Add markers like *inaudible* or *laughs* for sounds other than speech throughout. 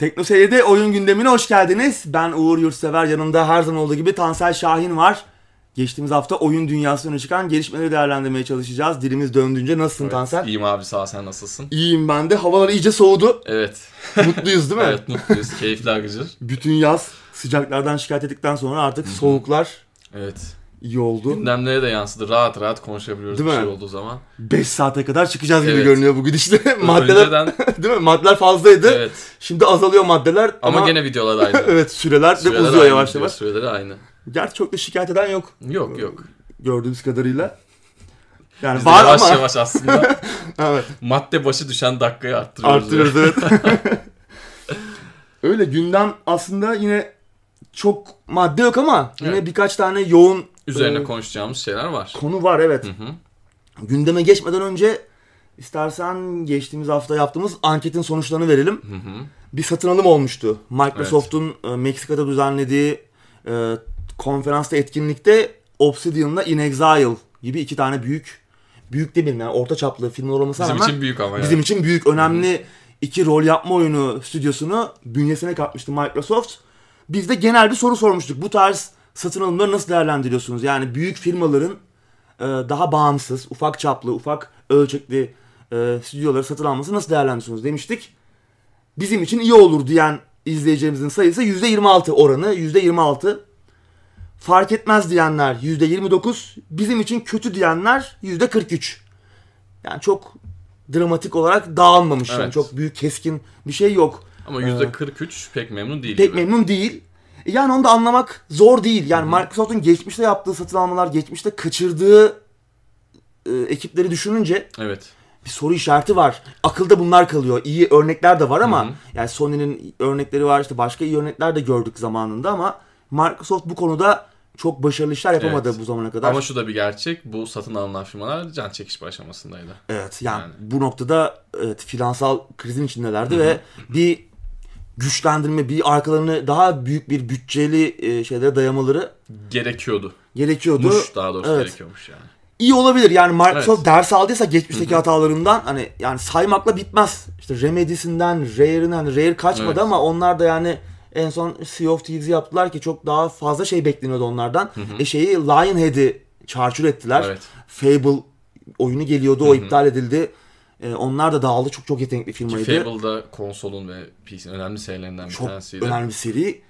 Tekno Seyir'de oyun gündemine hoş geldiniz. Ben Uğur Yurtsever. Yanımda her zaman olduğu gibi Tansel Şahin var. Geçtiğimiz hafta oyun dünyasına çıkan gelişmeleri değerlendirmeye çalışacağız. Dilimiz döndüğünce nasılsın Evet, Tansel? İyiyim abi sağ ol, sen nasılsın? İyiyim ben de. Havalar iyice soğudu. Evet. Mutluyuz değil mi? *laughs* evet mutluyuz. Keyifli akıcı. Bütün yaz sıcaklardan şikayet ettikten sonra artık soğuklar Evet. İyi oldu. Gündemlere de yansıdı. Rahat rahat konuşabiliyoruz Değil bir mi? şey olduğu zaman. 5 saate kadar çıkacağız gibi Evet. görünüyor bugün işte. *laughs* maddeler Önceden *laughs* değil mi? Maddeler fazlaydı. evet. Şimdi azalıyor maddeler ama, Ama, gene videolar aynı. *laughs* evet süreler de uzuyor aynı yavaş yavaş. Süreleri aynı. Gerçi çok da şikayet eden yok Yok yok. gördüğümüz kadarıyla. Yani Biz de var yavaş ama yavaş aslında evet, madde başı düşen dakikayı arttırıyoruz. arttırırız evet. Öyle gündem aslında yine çok madde yok ama yine Evet. birkaç tane yoğun Üzerine e, konuşacağımız şeyler var. konu var evet. Hı hı. Gündeme geçmeden önce istersen geçtiğimiz hafta yaptığımız anketin sonuçlarını verelim. Hı hı. Bir satın alım olmuştu. Microsoft'un e, Meksika'da düzenlediği e, konferansta etkinlikte Obsidian'la In Exile gibi iki tane büyük büyük demeyelim yani orta çaplı filmler olmasına Bizim rağmen için büyük ama bizim yani. için büyük önemli iki rol yapma oyunu stüdyosunu bünyesine katmıştı Microsoft. Biz de genel bir soru sormuştuk. Bu tarz satın alımları nasıl değerlendiriyorsunuz? Yani büyük firmaların e, daha bağımsız, ufak çaplı, ufak ölçekli e, stüdyoları satın alması nasıl değerlendiriyorsunuz demiştik. Bizim için iyi olur diyen izleyicilerimizin sayısı %26 oranı. %26 fark etmez diyenler %29, bizim için kötü diyenler %43. Yani çok dramatik olarak dağılmamış. Yani Evet. çok büyük keskin bir şey yok. Ama %43 pek memnun değil Pek gibi. memnun değil. Yani onu da anlamak zor değil. Yani Microsoft'un geçmişte yaptığı satın almalar, geçmişte kaçırdığı e, ekipleri düşününce Evet. bir soru işareti var. Akılda bunlar kalıyor. İyi örnekler de var ama Hı hı. yani Sony'nin örnekleri var işte başka iyi örnekler de gördük zamanında ama Microsoft bu konuda çok başarılı işler yapamadı Evet. bu zamana kadar. Ama şu da bir gerçek. Bu satın alınan firmalar can çekişme aşamasındaydı. Evet yani, Yani. bu noktada evet, finansal krizin içindelerdi ve bir güçlendirme, bir arkalarını daha büyük bir bütçeli e, şeylere dayamaları Gerekiyordu. gerekiyordu. Muş daha doğrusu Evet. gerekiyormuş yani. İyi olabilir yani Microsoft Evet. ders aldıysa geçmişteki hatalarından hani yani saymakla bitmez. İşte Remedy'sinden, Rare'in hani Rare kaçmadı Evet. ama onlar da yani en son Sea of Thieves'i yaptılar ki çok daha fazla şey bekleniyordu onlardan. E şeyi Lionhead'i çarçur ettiler. Evet. Fable oyunu geliyordu o iptal edildi. E, onlar da dağıldı çok çok yetenekli firmaydı. Fable'da konsolun ve PC'nin önemli serilerinden bir çok tanesiydi. önemli bir seri.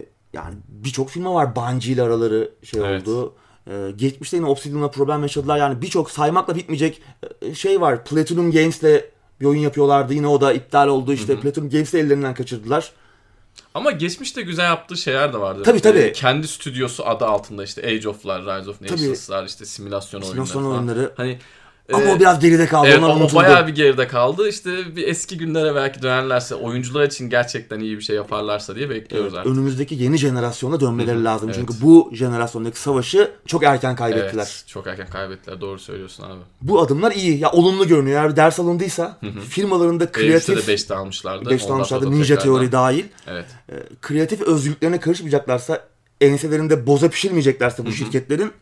E, Yani birçok firma var. Bungie ile araları şey Evet. oldu. E, geçmişte yine Obsidian'la problem yaşadılar. Yani birçok saymakla bitmeyecek e, şey var. Platinum Games'le bir oyun yapıyorlardı. Yine o da iptal oldu. İşte Platinum Games'i ellerinden kaçırdılar. Ama geçmişte güzel yaptığı şeyler de vardı. Tabii, tabii. Ee, kendi stüdyosu adı altında işte Age of'lar, Rise of Nations'lar, işte simülasyon, Simülasyon oyunları oyunları. Hani Ama e, o biraz geride kaldı. Evet, Onlar o, bayağı bir geride kaldı. İşte bir eski günlere belki dönerlerse, oyuncular için gerçekten iyi bir şey yaparlarsa diye bekliyoruz artık. Önümüzdeki yeni jenerasyona dönmeleri lazım. evet. Çünkü bu jenerasyondaki savaşı çok erken kaybettiler. Evet, çok erken kaybettiler. Doğru söylüyorsun abi. Bu adımlar iyi. Ya olumlu görünüyor. Eğer bir ders alındıysa firmalarında Kreatif, kreatif de 5'te almışlardı. 5 Ondan almışlardı. sonra Ninja tekrardan- Theory dahil. Evet. e, kreatif özgürlüklerine karışmayacaklarsa enselerinde boza pişirmeyeceklerse bu şirketlerin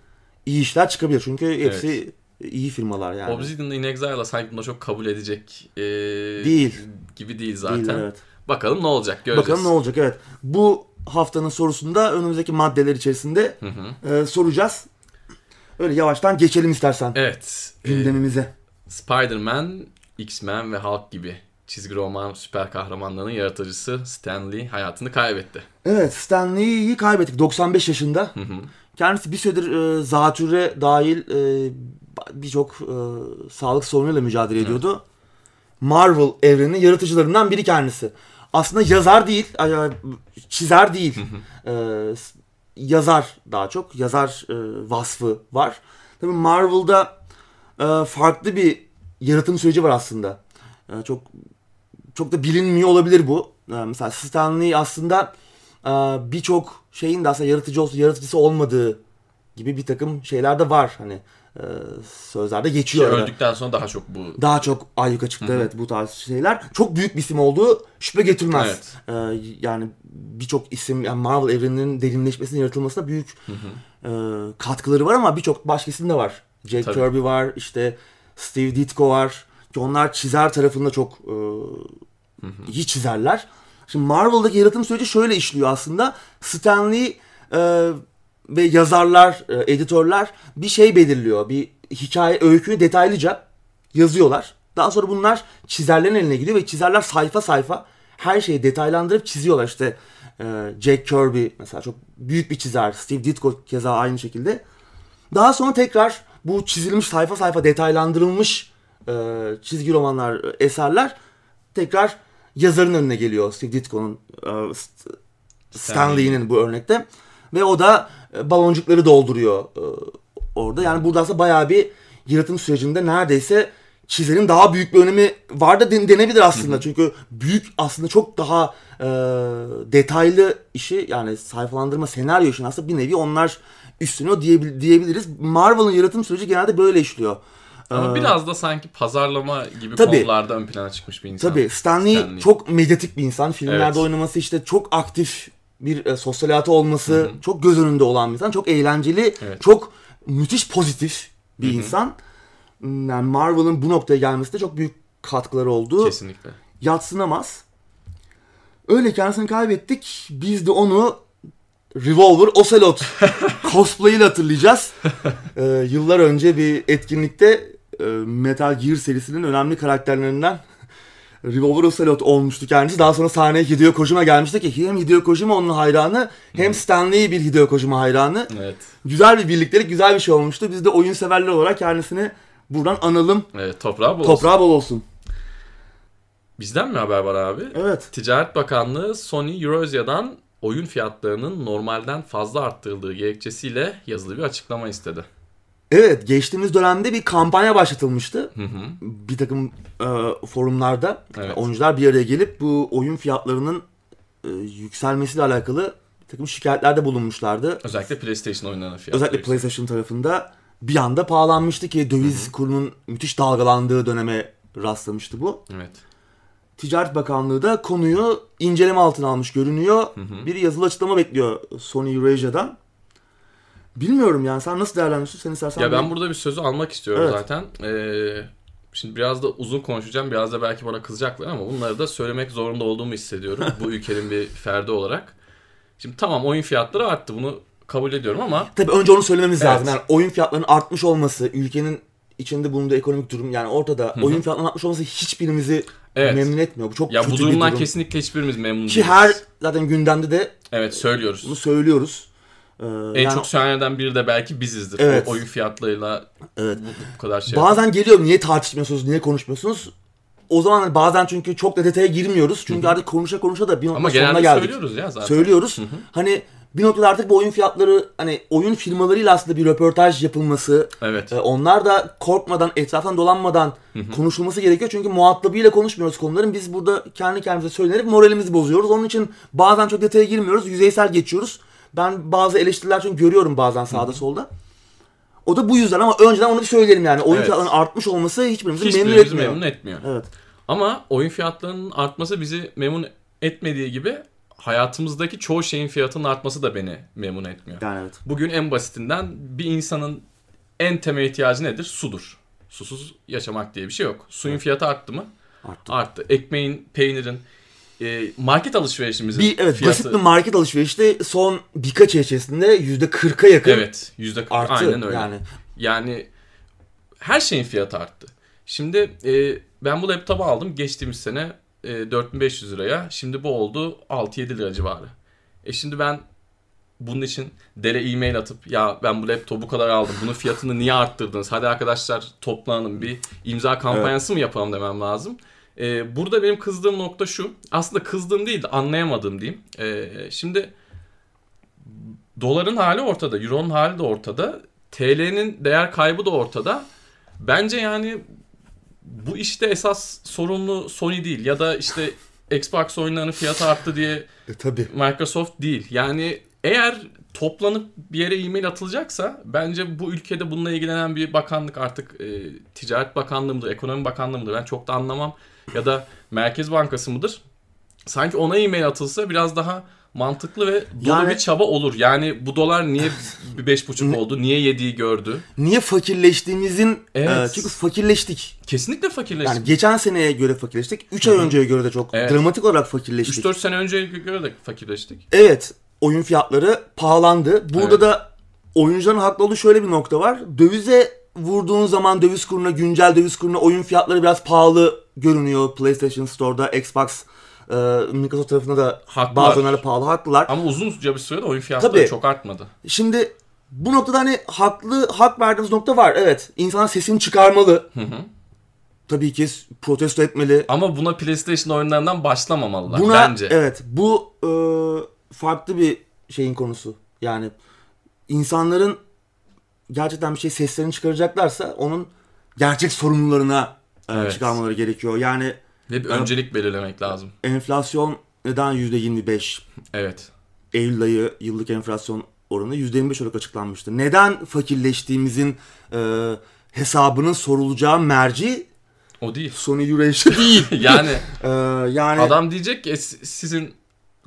iyi işler çıkabilir. Çünkü hepsi iyi firmalar yani. Obsidian'da In Exile'a sanki bunda çok kabul edecek e, Değil. gibi değil zaten. Değil, evet. Bakalım ne olacak göreceğiz. Bakalım ne olacak evet. Bu haftanın sorusunda önümüzdeki maddeler içerisinde e, soracağız. Öyle yavaştan geçelim istersen Evet. e, gündemimize. Spider-Man, X-Men ve Hulk gibi çizgi roman süper kahramanlarının yaratıcısı Stan Lee hayatını kaybetti. Evet Stan Lee'yi kaybettik 95 yaşında. Kendisi bir süredir e, zatürre dahil e, birçok e, sağlık sorunuyla mücadele ediyordu. Marvel evreninin yaratıcılarından biri kendisi. Aslında yazar değil, çizer değil. E, yazar daha çok. Yazar e, vasfı var. Tabii Marvel'da e, farklı bir yaratım süreci var aslında. E, çok çok da bilinmiyor olabilir bu. E, mesela Stan Lee aslında e, birçok şeyin de aslında yaratıcı olsun, yaratıcısı olmadığı gibi bir takım şeyler de var. Hani e, sözlerde geçiyor. arada. öldükten sonra daha çok bu Daha çok ayyuka çıktı evet bu tarz şeyler. Çok büyük bir isim olduğu şüphe getirmez. Evet. Ee, yani birçok isim yani Marvel evreninin derinleşmesine yaratılmasına büyük e, katkıları var ama birçok başka isim de var. Jack Tabii. Kirby var, işte Steve Ditko var. Ki onlar çizer tarafında çok e, iyi çizerler. Şimdi Marvel'daki yaratım süreci şöyle işliyor aslında. Stanley e, ve yazarlar, e, editörler bir şey belirliyor. Bir hikaye, öyküyü detaylıca yazıyorlar. Daha sonra bunlar çizerlerin eline gidiyor ve çizerler sayfa sayfa her şeyi detaylandırıp çiziyorlar. İşte e, Jack Kirby mesela çok büyük bir çizer. Steve Ditko keza aynı şekilde. Daha sonra tekrar bu çizilmiş sayfa sayfa detaylandırılmış e, çizgi romanlar, eserler tekrar yazarın önüne geliyor. Steve Ditko'nun, e, Stan Lee'nin bu örnekte. Ve o da baloncukları dolduruyor e, orada. Yani burada aslında bayağı bir yaratım sürecinde neredeyse çizerin daha büyük bir önemi var da denebilir aslında. Hı hı. Çünkü büyük aslında çok daha e, detaylı işi yani sayfalandırma senaryo işini aslında bir nevi onlar üstünüyor diyebil diyebiliriz. Marvel'ın yaratım süreci genelde böyle işliyor. Ama ee, biraz da sanki pazarlama gibi tabii, konularda ön plana çıkmış bir insan. Tabii Stanley, Stanley çok medyatik bir insan. Filmlerde evet. oynaması işte çok aktif bir e, sosyal hayatı olması, Hı-hı. çok göz önünde olan bir insan. Çok eğlenceli, evet. çok müthiş pozitif bir Hı-hı. insan. Yani Marvel'ın bu noktaya gelmesi de çok büyük katkıları oldu. Kesinlikle. Yatsınamaz. Öyle kendisini kaybettik. Biz de onu Revolver Ocelot *laughs* cosplay ile hatırlayacağız. ee, yıllar önce bir etkinlikte e, Metal Gear serisinin önemli karakterlerinden Revolver Ocelot olmuştu kendisi. Daha sonra sahneye Hideo Kojima gelmişti ki hem Hideo Kojima onun hayranı hem Stanley bir Hideo Kojima hayranı. Evet. Güzel bir birliktelik, güzel bir şey olmuştu. Biz de oyun severler olarak kendisini buradan analım. Evet, toprağı bol toprağı olsun. bol olsun. Bizden mi haber var abi? Evet. Ticaret Bakanlığı Sony Eurasia'dan oyun fiyatlarının normalden fazla arttırıldığı gerekçesiyle yazılı bir açıklama istedi. Evet geçtiğimiz dönemde bir kampanya başlatılmıştı. Hı hı. Bir takım e, forumlarda evet. oyuncular bir araya gelip bu oyun fiyatlarının e, yükselmesiyle alakalı bir takım şikayetlerde bulunmuşlardı. Özellikle PlayStation oyunlarının fiyatları. Özellikle. PlayStation tarafında bir anda pahalanmıştı ki döviz hı hı. kurunun müthiş dalgalandığı döneme rastlamıştı bu. Evet. Ticaret Bakanlığı da konuyu inceleme altına almış görünüyor. Hı hı. Bir yazılı açıklama bekliyor Sony Eurasia'dan. Bilmiyorum yani sen nasıl değerlendiriyorsun? Sen istersen Ya ben burada bir sözü almak istiyorum evet. zaten. Ee, şimdi biraz da uzun konuşacağım. Biraz da belki bana kızacaklar ama bunları da söylemek zorunda olduğumu hissediyorum. *laughs* bu ülkenin bir ferdi olarak. Şimdi tamam oyun fiyatları arttı. Bunu kabul ediyorum ama... Tabii önce onu söylememiz evet. lazım. Yani oyun fiyatlarının artmış olması, ülkenin içinde bulunduğu ekonomik durum yani ortada Hı-hı. oyun fiyatlarının artmış olması hiçbirimizi evet. memnun etmiyor. Bu çok ya kötü bu durumdan durum. kesinlikle hiçbirimiz memnun Ki değiliz. her zaten gündemde de Evet söylüyoruz. Bunu söylüyoruz. Ee, en yani, çok söylenenlerden biri de belki bizizdir. Evet. O oyun fiyatlarıyla evet. bu, bu kadar şey. Bazen yapalım. geliyor niye tartışmıyorsunuz, niye konuşmuyorsunuz? O zaman hani bazen çünkü çok da detaya girmiyoruz. Çünkü Hı-hı. artık konuşa konuşa da bir nokta sonuna geldik. Ama söylüyoruz ya zaten. Söylüyoruz. Hı-hı. Hani bir noktada artık bu oyun fiyatları hani oyun firmalarıyla aslında bir röportaj yapılması. Evet. E, onlar da korkmadan, etraftan dolanmadan Hı-hı. konuşulması gerekiyor. Çünkü muhatabıyla konuşmuyoruz konuların. Biz burada kendi kendimize söylenip moralimizi bozuyoruz. Onun için bazen çok detaya girmiyoruz. Yüzeysel geçiyoruz. Ben bazı eleştiriler çünkü görüyorum bazen sağda Hı-hı. solda. O da bu yüzden ama önceden onu bir söyleyelim yani. Oyun evet. fiyatlarının artmış olması hiçbirimizi, hiçbirimizi memnun etmiyor. memnun etmiyor. Evet. Ama oyun fiyatlarının artması bizi memnun etmediği gibi hayatımızdaki çoğu şeyin fiyatının artması da beni memnun etmiyor. Yani evet. Bugün en basitinden bir insanın en temel ihtiyacı nedir? Sudur. Susuz yaşamak diye bir şey yok. Suyun evet. fiyatı arttı mı? Arttı. Arttı. Ekmeğin, peynirin, e, market alışverişimizin bir, evet, fiyatı... Basit bir market alışverişte son birkaç ay içerisinde %40'a yakın Evet. %40 arttı. Aynen öyle. Yani. yani her şeyin fiyatı arttı. Şimdi e, ben bu laptopu aldım geçtiğimiz sene e, 4500 liraya. Şimdi bu oldu 6-7 lira civarı. E şimdi ben bunun için dere e-mail atıp ya ben bu laptopu bu kadar aldım. Bunun fiyatını niye arttırdınız? Hadi arkadaşlar toplanalım bir imza kampanyası evet. mı yapalım demem lazım. Ee, burada benim kızdığım nokta şu. Aslında kızdığım değil de anlayamadığım diyeyim. Ee, şimdi doların hali ortada. Euro'nun hali de ortada. TL'nin değer kaybı da ortada. Bence yani bu işte esas sorumlu Sony değil ya da işte Xbox oyunlarının fiyatı arttı diye e, tabii. Microsoft değil. Yani eğer toplanıp bir yere e-mail atılacaksa bence bu ülkede bununla ilgilenen bir bakanlık artık e, Ticaret Bakanlığı mıdır, Ekonomi Bakanlığı mıdır ben çok da anlamam. Ya da Merkez Bankası mıdır? Sanki ona e-mail atılsa biraz daha mantıklı ve dolu yani, bir çaba olur. Yani bu dolar niye *laughs* 5,5 oldu? Niye 7'yi gördü? Niye fakirleştiğimizin evet. e, çünkü fakirleştik. Kesinlikle fakirleştik. Yani geçen seneye göre fakirleştik. 3 ay önceye göre de çok evet. dramatik olarak fakirleştik. 3-4 sene önceye göre de fakirleştik. Evet. Oyun fiyatları pahalandı. Burada evet. da oyuncuların haklı olduğu şöyle bir nokta var. Dövize vurduğun zaman döviz kuruna, güncel döviz kuruna oyun fiyatları biraz pahalı görünüyor. PlayStation Store'da, Xbox e, Microsoft tarafında da haklılar. bazı oyunlara pahalı haklılar. Ama uzunca bir sürede oyun fiyatları Tabii, çok artmadı. Şimdi bu noktada hani haklı hak verdiğiniz nokta var. Evet. İnsan sesini çıkarmalı. Hı hı. Tabii ki protesto etmeli. Ama buna PlayStation oyunlarından başlamamalılar buna, bence. Evet. Bu e, farklı bir şeyin konusu. Yani insanların gerçekten bir şey seslerini çıkaracaklarsa onun gerçek sorumlularına e, evet. çıkarmaları gerekiyor. Yani ve bir e, öncelik belirlemek lazım. Enflasyon neden %25? Evet. Eylül ayı yıllık enflasyon oranı %25 olarak açıklanmıştı. Neden fakirleştiğimizin e, hesabının sorulacağı merci o değil. Sony Eurasia değil. *laughs* yani ee, yani adam diyecek ki sizin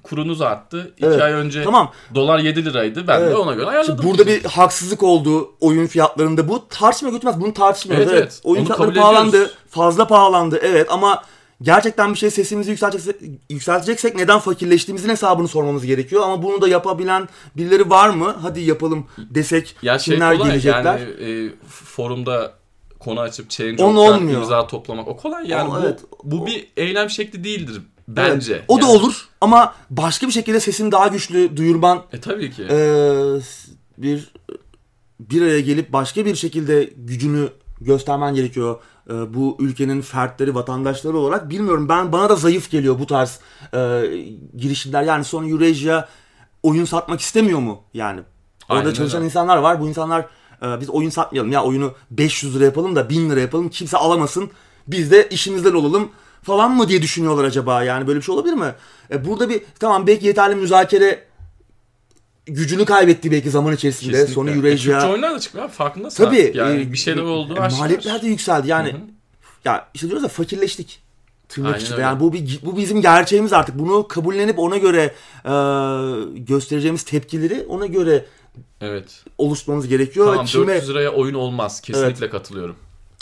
kurunuz arttı. İki evet. ay önce tamam. dolar 7 liraydı. Ben evet. de ona göre ayarladım. Şimdi burada bir haksızlık oldu oyun fiyatlarında. Bu tartışma götürmez. Bunu tartışmıyoruz. Evet, evet. evet. Oyun Onu fiyatları pahalandı. Ediyoruz. Fazla pahalandı. Evet ama gerçekten bir şey sesimizi yükselteceksek, yükselteceksek neden fakirleştiğimizin hesabını sormamız gerekiyor. Ama bunu da yapabilen birileri var mı? Hadi yapalım desek ya şey kimler kolay, gelecekler? Yani e, forumda konu açıp change.org'dan imza toplamak o kolay yani. O, bu, evet. bu bir eylem şekli değildir bence. Evet, o yani. da olur ama başka bir şekilde sesini daha güçlü duyurman. E tabii ki. E, bir bir araya gelip başka bir şekilde gücünü göstermen gerekiyor. E, bu ülkenin fertleri, vatandaşları olarak bilmiyorum. Ben bana da zayıf geliyor bu tarz e, girişimler. Yani son Eurasia oyun satmak istemiyor mu? Yani orada Aynen çalışan öyle. insanlar var. Bu insanlar e, biz oyun satmayalım ya oyunu 500 lira yapalım da 1000 lira yapalım kimse alamasın. Biz de işimizden olalım falan mı diye düşünüyorlar acaba yani böyle bir şey olabilir mi? E, burada bir tamam belki yeterli müzakere gücünü kaybetti belki zaman içerisinde. Kesinlikle. Sony Eurasia. E, Türkçe oyunlar da çıkıyor farkındasın. Tabii. Yani e, bir şeyler oldu. E, maliyetler de yükseldi yani. Hı-hı. Ya işte diyoruz ya fakirleştik. Tırnak içinde. Yani bu bir, bu bizim gerçeğimiz artık. Bunu kabullenip ona göre e, göstereceğimiz tepkileri ona göre evet. oluşturmamız gerekiyor. Tamam Kime... 400 liraya oyun olmaz. Kesinlikle evet. katılıyorum.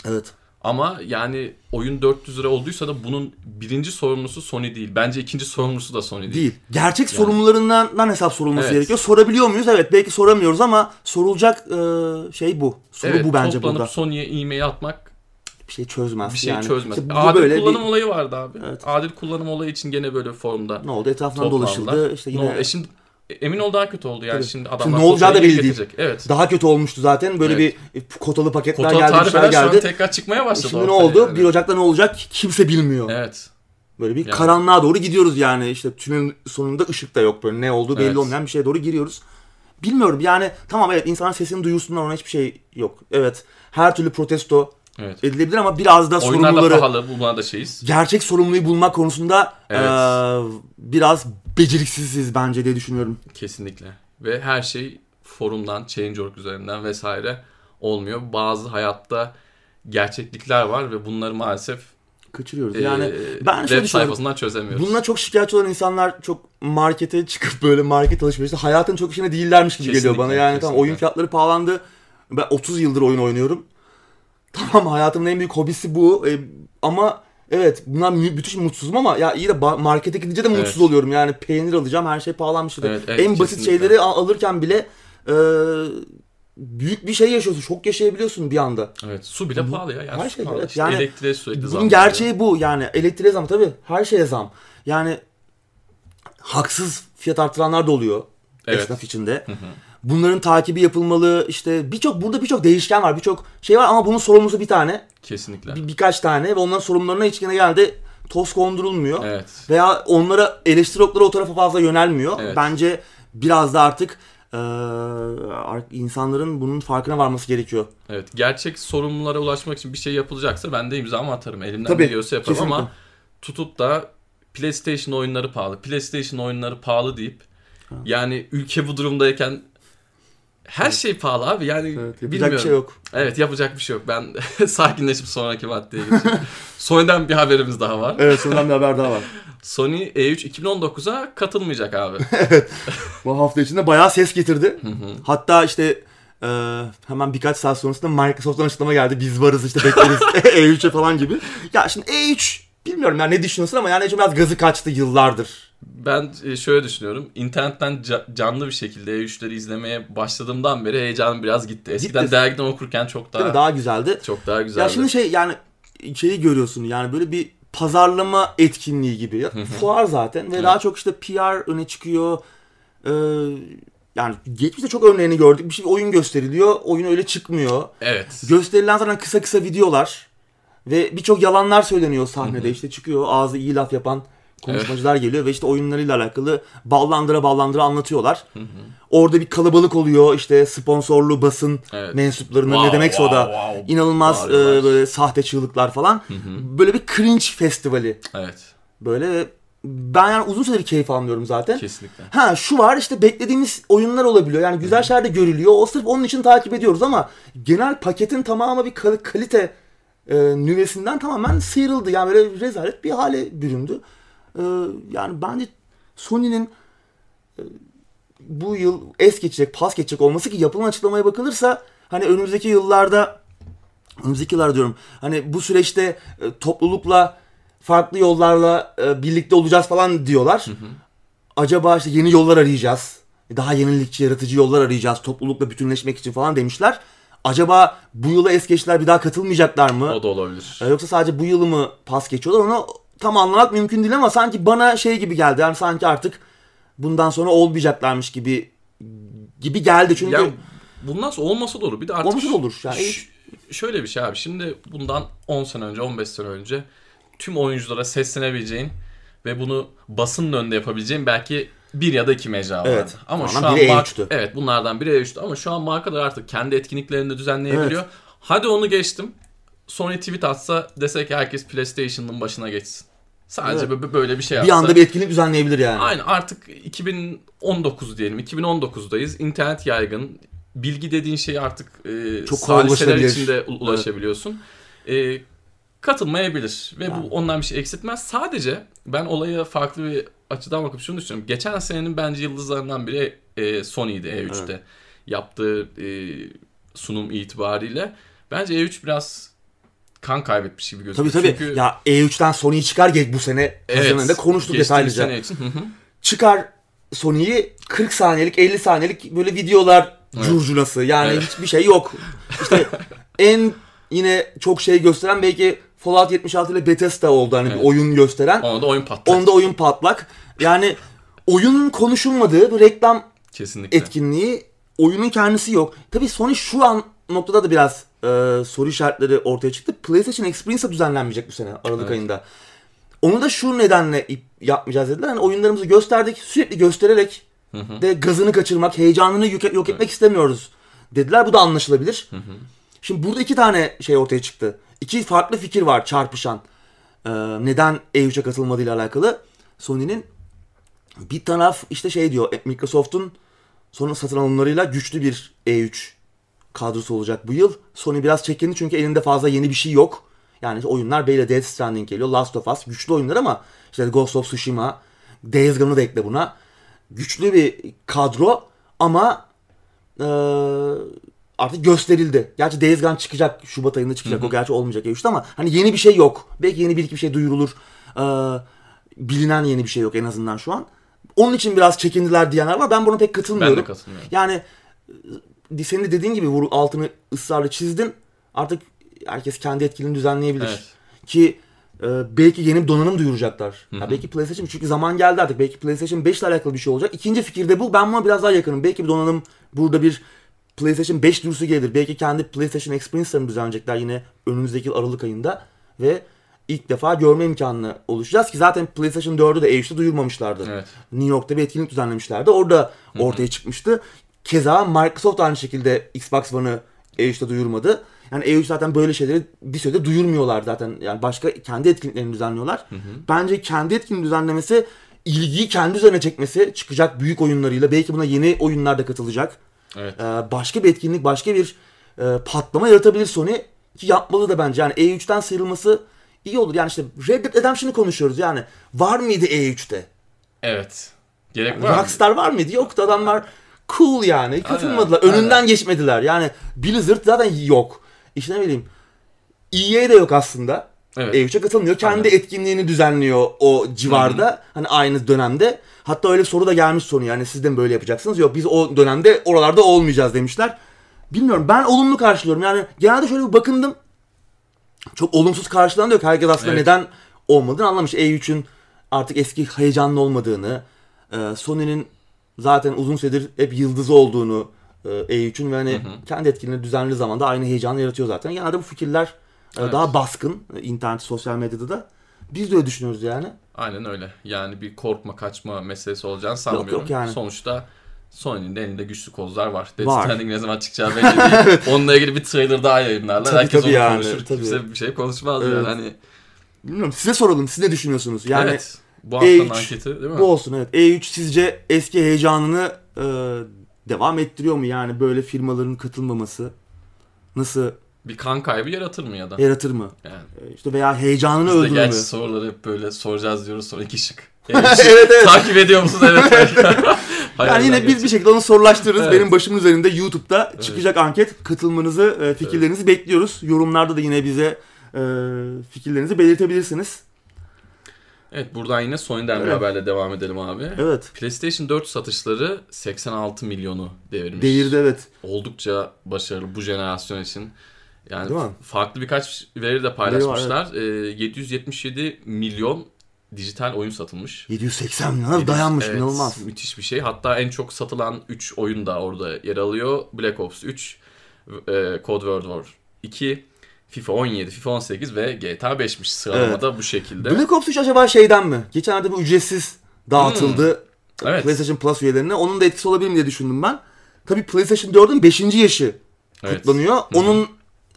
Evet. Ama yani oyun 400 lira olduysa da bunun birinci sorumlusu Sony değil. Bence ikinci sorumlusu da Sony değil. Değil. Gerçek yani. sorumlularından hesap sorulması evet. gerekiyor. Sorabiliyor muyuz? Evet belki soramıyoruz ama sorulacak e, şey bu. Soru evet, bu bence burada. Sony'ye e-mail atmak bir şey çözmez. Bir şey yani. çözmez. İşte Adil böyle kullanım bir... olayı vardı abi. Evet. Adil kullanım olayı için gene böyle forumda. Ne oldu? Etrafından dolaşıldı. İşte yine... No, e şimdi Emin ol daha kötü oldu yani Tabii. şimdi adamlar. Şimdi ne olacağı da belli değil. Evet. Daha kötü olmuştu zaten. Böyle evet. bir kotalı paketler Kotalı geldi, şeyler geldi. Tekrar çıkmaya başladı. Şimdi ne oldu? Yani. 1 Ocak'ta ne olacak kimse bilmiyor. Evet. Böyle bir yani. karanlığa doğru gidiyoruz yani. İşte tünelin sonunda ışık da yok böyle. Ne olduğu belli evet. olmayan bir şeye doğru giriyoruz. Bilmiyorum yani tamam evet insanın sesini duyursunlar ona hiçbir şey yok. Evet her türlü protesto evet. edilebilir ama biraz da Oyunlar sorumluları... da pahalı bunlar da şeyiz. Gerçek sorumluyu bulmak konusunda evet. e, biraz beceriksiziz bence diye düşünüyorum. Kesinlikle. Ve her şey forumdan, Change.org üzerinden vesaire olmuyor. Bazı hayatta gerçeklikler var ve bunları maalesef kaçırıyoruz. Yani ee, ben web sayfasından çözemiyoruz. Bununla çok şikayetçi olan insanlar çok markete çıkıp böyle market alışverişte hayatın çok işine değillermiş gibi kesinlikle, geliyor bana. Yani kesinlikle. tamam oyun fiyatları pahalandı. Ben 30 yıldır oyun oynuyorum. Tamam hayatımın en büyük hobisi bu. E, ama evet bundan müthiş mutsuzum ama ya iyi de markete gidince de mutsuz evet. oluyorum. Yani peynir alacağım her şey pahalanmış. Evet, evet, en basit kesinlikle. şeyleri alırken bile e, büyük bir şey yaşıyorsun. Şok yaşayabiliyorsun bir anda. Evet. Su bile pahalı ya. Yani her şey pahalı. evet. İşte yani elektriğe sürekli zam. Bunun gerçeği ya. bu. Yani elektriğe zam tabii. Her şeye zam. Yani haksız fiyat artıranlar da oluyor. Evet. Esnaf içinde. Hı hı. Bunların takibi yapılmalı. İşte birçok burada birçok değişken var. Birçok şey var ama bunun sorumlusu bir tane. Kesinlikle. Bir, birkaç tane ve onların sorumlularına hiç yine geldi toz kondurulmuyor. Evet. Veya onlara eleştiri okları o tarafa fazla yönelmiyor. Evet. Bence biraz da artık e, insanların bunun farkına varması gerekiyor. Evet. Gerçek sorumlulara ulaşmak için bir şey yapılacaksa ben de imzamı atarım. Elimden Tabii, geliyorsa yaparım kesinlikle. ama tutup da PlayStation oyunları pahalı, PlayStation oyunları pahalı deyip yani ülke bu durumdayken her evet. şey pahalı abi yani evet, yapacak bilmiyorum. bir şey yok. Evet yapacak bir şey yok. Ben *laughs* sakinleşip sonraki maddeye geçeyim. *laughs* Sony'den bir haberimiz daha var. Evet Sony'den bir haber daha var. *laughs* Sony E3 2019'a katılmayacak abi. evet. Bu hafta içinde bayağı ses getirdi. Hatta işte e, hemen birkaç saat sonrasında Microsoft'tan açıklama geldi. Biz varız işte bekleriz E3'e falan gibi. Ya şimdi E3 bilmiyorum yani ne düşünüyorsun ama yani biraz gazı kaçtı yıllardır ben e, şöyle düşünüyorum. İnternetten canlı bir şekilde E3'leri izlemeye başladığımdan beri heyecanım biraz gitti. Eskiden gitti. dergiden okurken çok daha daha güzeldi. Çok daha güzeldi. Ya şimdi şey yani şeyi görüyorsun yani böyle bir pazarlama etkinliği gibi. Fuar zaten ve daha çok işte PR öne çıkıyor. Ee, yani geçmişte çok örneğini gördük. Bir şey oyun gösteriliyor. Oyun öyle çıkmıyor. Evet. Gösterilen zaten kısa kısa videolar ve birçok yalanlar söyleniyor sahnede. işte çıkıyor ağzı iyi laf yapan konuşmacılar geliyor ve işte oyunlarıyla alakalı ballandıra ballandıra anlatıyorlar. Hı hı. Orada bir kalabalık oluyor işte sponsorlu basın evet. mensuplarının wow, ne demekse wow, o da wow. inanılmaz e, böyle sahte çığlıklar falan. Hı hı. Böyle bir cringe festivali. Evet. Böyle ben yani uzun süredir keyif almıyorum zaten. Kesinlikle. Ha şu var işte beklediğimiz oyunlar olabiliyor. Yani güzel Hı-hı. şeyler de görülüyor. O sırf onun için takip ediyoruz ama genel paketin tamamı bir kalite e, nüvesinden tamamen sıyrıldı. Yani böyle rezalet bir hale büründü. E, yani bence Sony'nin e, bu yıl es geçecek, pas geçecek olması ki yapılan açıklamaya bakılırsa hani önümüzdeki yıllarda önümüzdeki yıllar diyorum hani bu süreçte e, toplulukla farklı yollarla e, birlikte olacağız falan diyorlar. Hı hı. Acaba işte yeni yollar arayacağız. Daha yenilikçi, yaratıcı yollar arayacağız toplulukla bütünleşmek için falan demişler. Acaba bu yıla es geçtiler bir daha katılmayacaklar mı? O da olabilir. E, yoksa sadece bu yılı mı pas geçiyorlar onu tam anlamak mümkün değil ama sanki bana şey gibi geldi. Yani sanki artık bundan sonra olmayacaklarmış gibi gibi geldi çünkü. Yani bundan sonra olmasa da olur. Bir de artık olmasa olur. Yani şöyle bir şey abi. Şimdi bundan 10 sene önce, 15 sene önce tüm oyunculara seslenebileceğin ve bunu basının önünde yapabileceğin belki bir ya da iki mecra vardı. Evet. Ama şu an mark- evet bunlardan biri E3'tü ama şu an markalar artık kendi etkinliklerini de düzenleyebiliyor. Evet. Hadi onu geçtim. Sony tweet atsa desek herkes PlayStation'ın başına geçsin. Sadece evet. böyle bir şey yapsa. Bir anda bir etkinlik düzenleyebilir yani. Aynen artık 2019 diyelim. 2019'dayız. İnternet yaygın. Bilgi dediğin şey artık e, çok saliseler içinde ulaşabiliyorsun. Evet. E, katılmayabilir ve yani. bu ondan bir şey eksiltmez. Sadece ben olaya farklı bir açıdan bakıp şunu düşünüyorum. Geçen senenin bence yıldızlarından biri e, Sony'di E3'te. Evet. Yaptığı e, sunum itibariyle. Bence E3 biraz kan kaybetmiş gibi gözüküyor. Tabii tabii. Çünkü... Ya E3'ten Sony'yi çıkar geç bu sene. Evet. Da konuştuk detaylıca. Sene için. çıkar Sony'yi 40 saniyelik 50 saniyelik böyle videolar evet. curcunası. Yani evet. hiçbir şey yok. İşte *laughs* en yine çok şey gösteren belki Fallout 76 ile Bethesda oldu hani evet. bir oyun gösteren. Onda oyun patlak. Onda oyun patlak. Yani oyunun konuşulmadığı bir reklam Kesinlikle. etkinliği oyunun kendisi yok. Tabii Sony şu an noktada da biraz e, soru işaretleri ortaya çıktı. PlayStation Experience düzenlenmeyecek bu sene Aralık evet. ayında. Onu da şu nedenle yapmayacağız dediler. Hani oyunlarımızı gösterdik, sürekli göstererek hı hı. de gazını kaçırmak, heyecanını yok, yok etmek evet. istemiyoruz dediler. Bu da anlaşılabilir. Hı hı. Şimdi burada iki tane şey ortaya çıktı. İki farklı fikir var çarpışan. Ee, neden E3'e katılmadığıyla alakalı. Sony'nin bir taraf işte şey diyor Microsoft'un sonra satın alımlarıyla güçlü bir E3 kadrosu olacak bu yıl. Sony biraz çekindi çünkü elinde fazla yeni bir şey yok. Yani oyunlar böyle Death Stranding geliyor, Last of Us güçlü oyunlar ama işte Ghost of Tsushima, Days Gone'u da ekle buna. Güçlü bir kadro ama ee, artık gösterildi. Gerçi Days Gone çıkacak. Şubat ayında çıkacak. Hı hı. O gerçi olmayacak E3'te ama hani yeni bir şey yok. Belki yeni bir iki bir şey duyurulur. Ee, bilinen yeni bir şey yok en azından şu an. Onun için biraz çekindiler diyenler var. Ben buna pek katılmıyorum. Ben de katılmıyorum. Yani senin de dediğin gibi vur, altını ısrarla çizdin. Artık herkes kendi etkilini düzenleyebilir. Evet. Ki e, belki yeni bir donanım duyuracaklar. Ya belki PlayStation çünkü zaman geldi artık. Belki PlayStation 5 ile alakalı bir şey olacak. İkinci fikir de bu. Ben buna biraz daha yakınım. Belki bir donanım burada bir PlayStation 5 duyurusu gelir. Belki kendi PlayStation Experience'larını düzenleyecekler yine önümüzdeki Aralık ayında. Ve ilk defa görme imkanını oluşacağız ki zaten PlayStation 4'ü de E3'te duyurmamışlardı. Evet. New York'ta bir etkinlik düzenlemişlerdi. Orada ortaya Hı-hı. çıkmıştı. Keza Microsoft aynı şekilde Xbox One'ı E3'te duyurmadı. Yani E3 zaten böyle şeyleri bir sürede duyurmuyorlar zaten. Yani başka kendi etkinliklerini düzenliyorlar. Hı hı. Bence kendi etkinliğini düzenlemesi ilgiyi kendi üzerine çekmesi çıkacak büyük oyunlarıyla belki buna yeni oyunlar da katılacak. Evet. Ee, başka bir etkinlik, başka bir e, patlama yaratabilir Sony. Ki yapmalı da bence. Yani E3'ten sıyrılması iyi olur. Yani işte Red Dead Redemption'ı konuşuyoruz yani. Var mıydı E3'te? Evet. Gerek var Rockstar mı? var mıydı? Yoktu. Adamlar cool yani. Katılmadılar. Aynen. Önünden Aynen. geçmediler. Yani Blizzard zaten yok. İşte ne bileyim. EA de yok aslında. Evet. E3'e katılmıyor. Kendi Aynen. etkinliğini düzenliyor o civarda. Hı-hı. Hani aynı dönemde. Hatta öyle soru da gelmiş sonu yani siz de mi böyle yapacaksınız? Yok biz o dönemde oralarda olmayacağız demişler. Bilmiyorum ben olumlu karşılıyorum. Yani genelde şöyle bir bakındım. Çok olumsuz karşılanan yok. Herkes aslında evet. neden olmadığını anlamış. E3'ün artık eski heyecanlı olmadığını, e, Sony'nin zaten uzun süredir hep yıldızı olduğunu e, E3'ün ve hani hı hı. kendi etkinliğini düzenli zamanda aynı heyecanı yaratıyor zaten. Genelde bu fikirler evet. daha baskın internet, sosyal medyada da. Biz de öyle düşünüyoruz yani. Aynen öyle. Yani bir korkma kaçma meselesi olacağını sanmıyorum. Yok, yok yani. Sonuçta Sony'nin elinde güçlü kozlar var. Death var. Stranding ne zaman çıkacağı belli değil. *laughs* Onunla ilgili bir trailer daha yayınlarlar. Tabii, Herkes tabii onu yani, konuşur. Tabii. Kimse bir şey konuşmaz evet. yani. Hani... Bilmiyorum size soralım. Siz ne düşünüyorsunuz? Yani evet. Bu haftanın E3, anketi değil mi? Bu olsun evet. E3 sizce eski heyecanını e, devam ettiriyor mu? Yani böyle firmaların katılmaması nasıl bir kan kaybı yaratır mı ya da? Yaratır mı? Yani. E, işte veya heyecanını Biz öldürür mü? gerçi soruları hep böyle soracağız diyoruz sonra iki şık. *laughs* evet, evet. Takip ediyor musun? *laughs* Evet. yani *laughs* yine biz bir şekilde onu sorulaştırırız. Evet. Benim başımın üzerinde YouTube'da evet. çıkacak anket. Katılmanızı, e, fikirlerinizi evet. bekliyoruz. Yorumlarda da yine bize e, fikirlerinizi belirtebilirsiniz. Evet buradan yine Sony'den evet. bir haberle devam edelim abi. Evet. PlayStation 4 satışları 86 milyonu devirmiş. Devirdi evet. Oldukça başarılı bu jenerasyon için. Yani farklı birkaç veri de paylaşmışlar. Var, evet. ee, 777 milyon dijital oyun satılmış. 780 milyon dayanmış evet, inanılmaz. Müthiş bir şey. Hatta en çok satılan 3 oyun da orada yer alıyor. Black Ops 3, e, Code World War 2, FIFA 17, FIFA 18 ve GTA 5'miş sıralamada evet. bu şekilde. Black Ops 3 acaba şeyden mi? Geçenlerde bir ücretsiz dağıtıldı hmm. evet. PlayStation Plus üyelerine. Onun da etkisi olabilir mi diye düşündüm ben. Tabii PlayStation 4'ün 5. yaşı evet. kutlanıyor. Hmm. Onun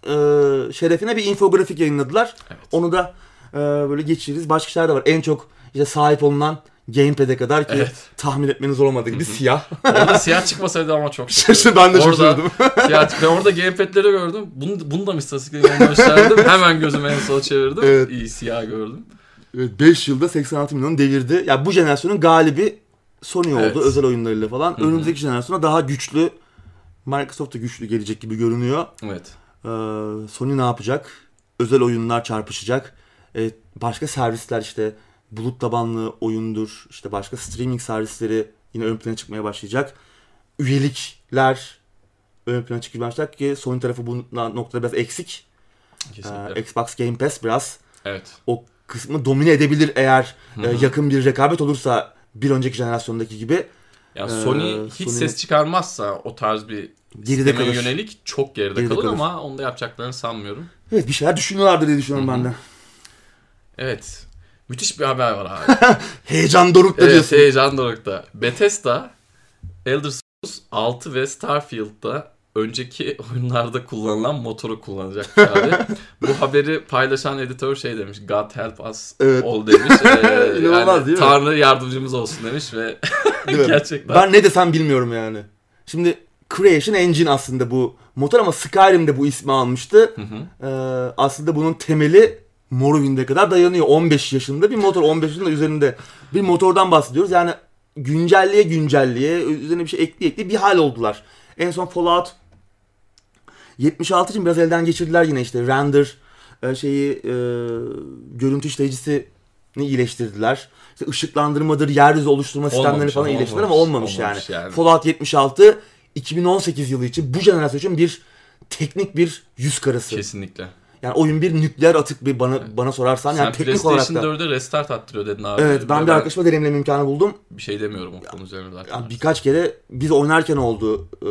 e, şerefine bir infografik yayınladılar. Evet. Onu da e, böyle geçiririz. Başka şeyler de var. En çok işte sahip olunan gamepad'e kadar ki evet. tahmin etmeniz olmadığı gibi siyah. Orada *laughs* siyah çıkmasaydı ama çok şaşırdım. ben de şaşırdım. *laughs* siyah, ben orada gamepad'leri gördüm. Bunu, bunu da mı istatistikleri gösterdim? *laughs* Hemen gözümü en sola çevirdim. Evet. İyi siyah gördüm. Evet 5 yılda 86 milyon devirdi. Ya yani bu jenerasyonun galibi Sony oldu evet. özel oyunlarıyla falan. Hı-hı. Önümüzdeki jenerasyona daha güçlü Microsoft da güçlü gelecek gibi görünüyor. Evet. Ee, Sony ne yapacak? Özel oyunlar çarpışacak. Ee, başka servisler işte bulut tabanlı oyundur, işte başka streaming servisleri yine ön plana çıkmaya başlayacak. Üyelikler ön plana çıkmaya başlayacak ki Sony tarafı bu noktada biraz eksik. Ee, Xbox Game Pass biraz evet. o kısmı domine edebilir eğer e, yakın bir rekabet olursa bir önceki jenerasyondaki gibi. Ya Sony ee, hiç Sony... ses çıkarmazsa o tarz bir geride kalır. yönelik çok geride, geride kalır, kalır ama onu da yapacaklarını sanmıyorum. Evet bir şeyler düşünüyorlardır diye düşünüyorum Hı-hı. ben de. Evet. Müthiş bir haber var abi. *laughs* heyecan dorukta evet, diyorsun. heyecan dorukta. Bethesda Elder Scrolls 6 ve Starfield'da önceki *laughs* oyunlarda kullanılan motoru kullanacak abi. *laughs* Bu haberi paylaşan editör şey demiş. God help us evet. all demiş. Ee, yani, değil mi? Tanrı yardımcımız olsun demiş ve gerçekten. Ben ne desem bilmiyorum yani. Şimdi Creation Engine aslında bu motor ama Skyrim'de bu ismi almıştı. Hı hı. Ee, aslında bunun temeli Morrowind'e kadar dayanıyor. 15 yaşında bir motor, 15 yaşında üzerinde bir motordan bahsediyoruz. Yani güncelliğe güncelliğe üzerine bir şey ekli ekli bir hal oldular. En son Fallout 76 için biraz elden geçirdiler yine işte render e, şeyi e, görüntü işleyicisini iyileştirdiler. İşte ışıklandırmadır, yeryüzü oluşturma sistemleri falan iyileştirdiler ama olmamış, olmamış yani. yani. Fallout 76 2018 yılı için bu jenerasyon için bir teknik bir yüz karası. Kesinlikle. Yani oyun bir nükleer atık bir bana bana sorarsan Sen yani teknik olarak da. 4'e restart attırıyor dedin abi. Evet ben bir arkadaşıma deneyimleme imkanı buldum. Bir şey demiyorum o konu üzerine zaten. Yani birkaç kere biz oynarken oldu e,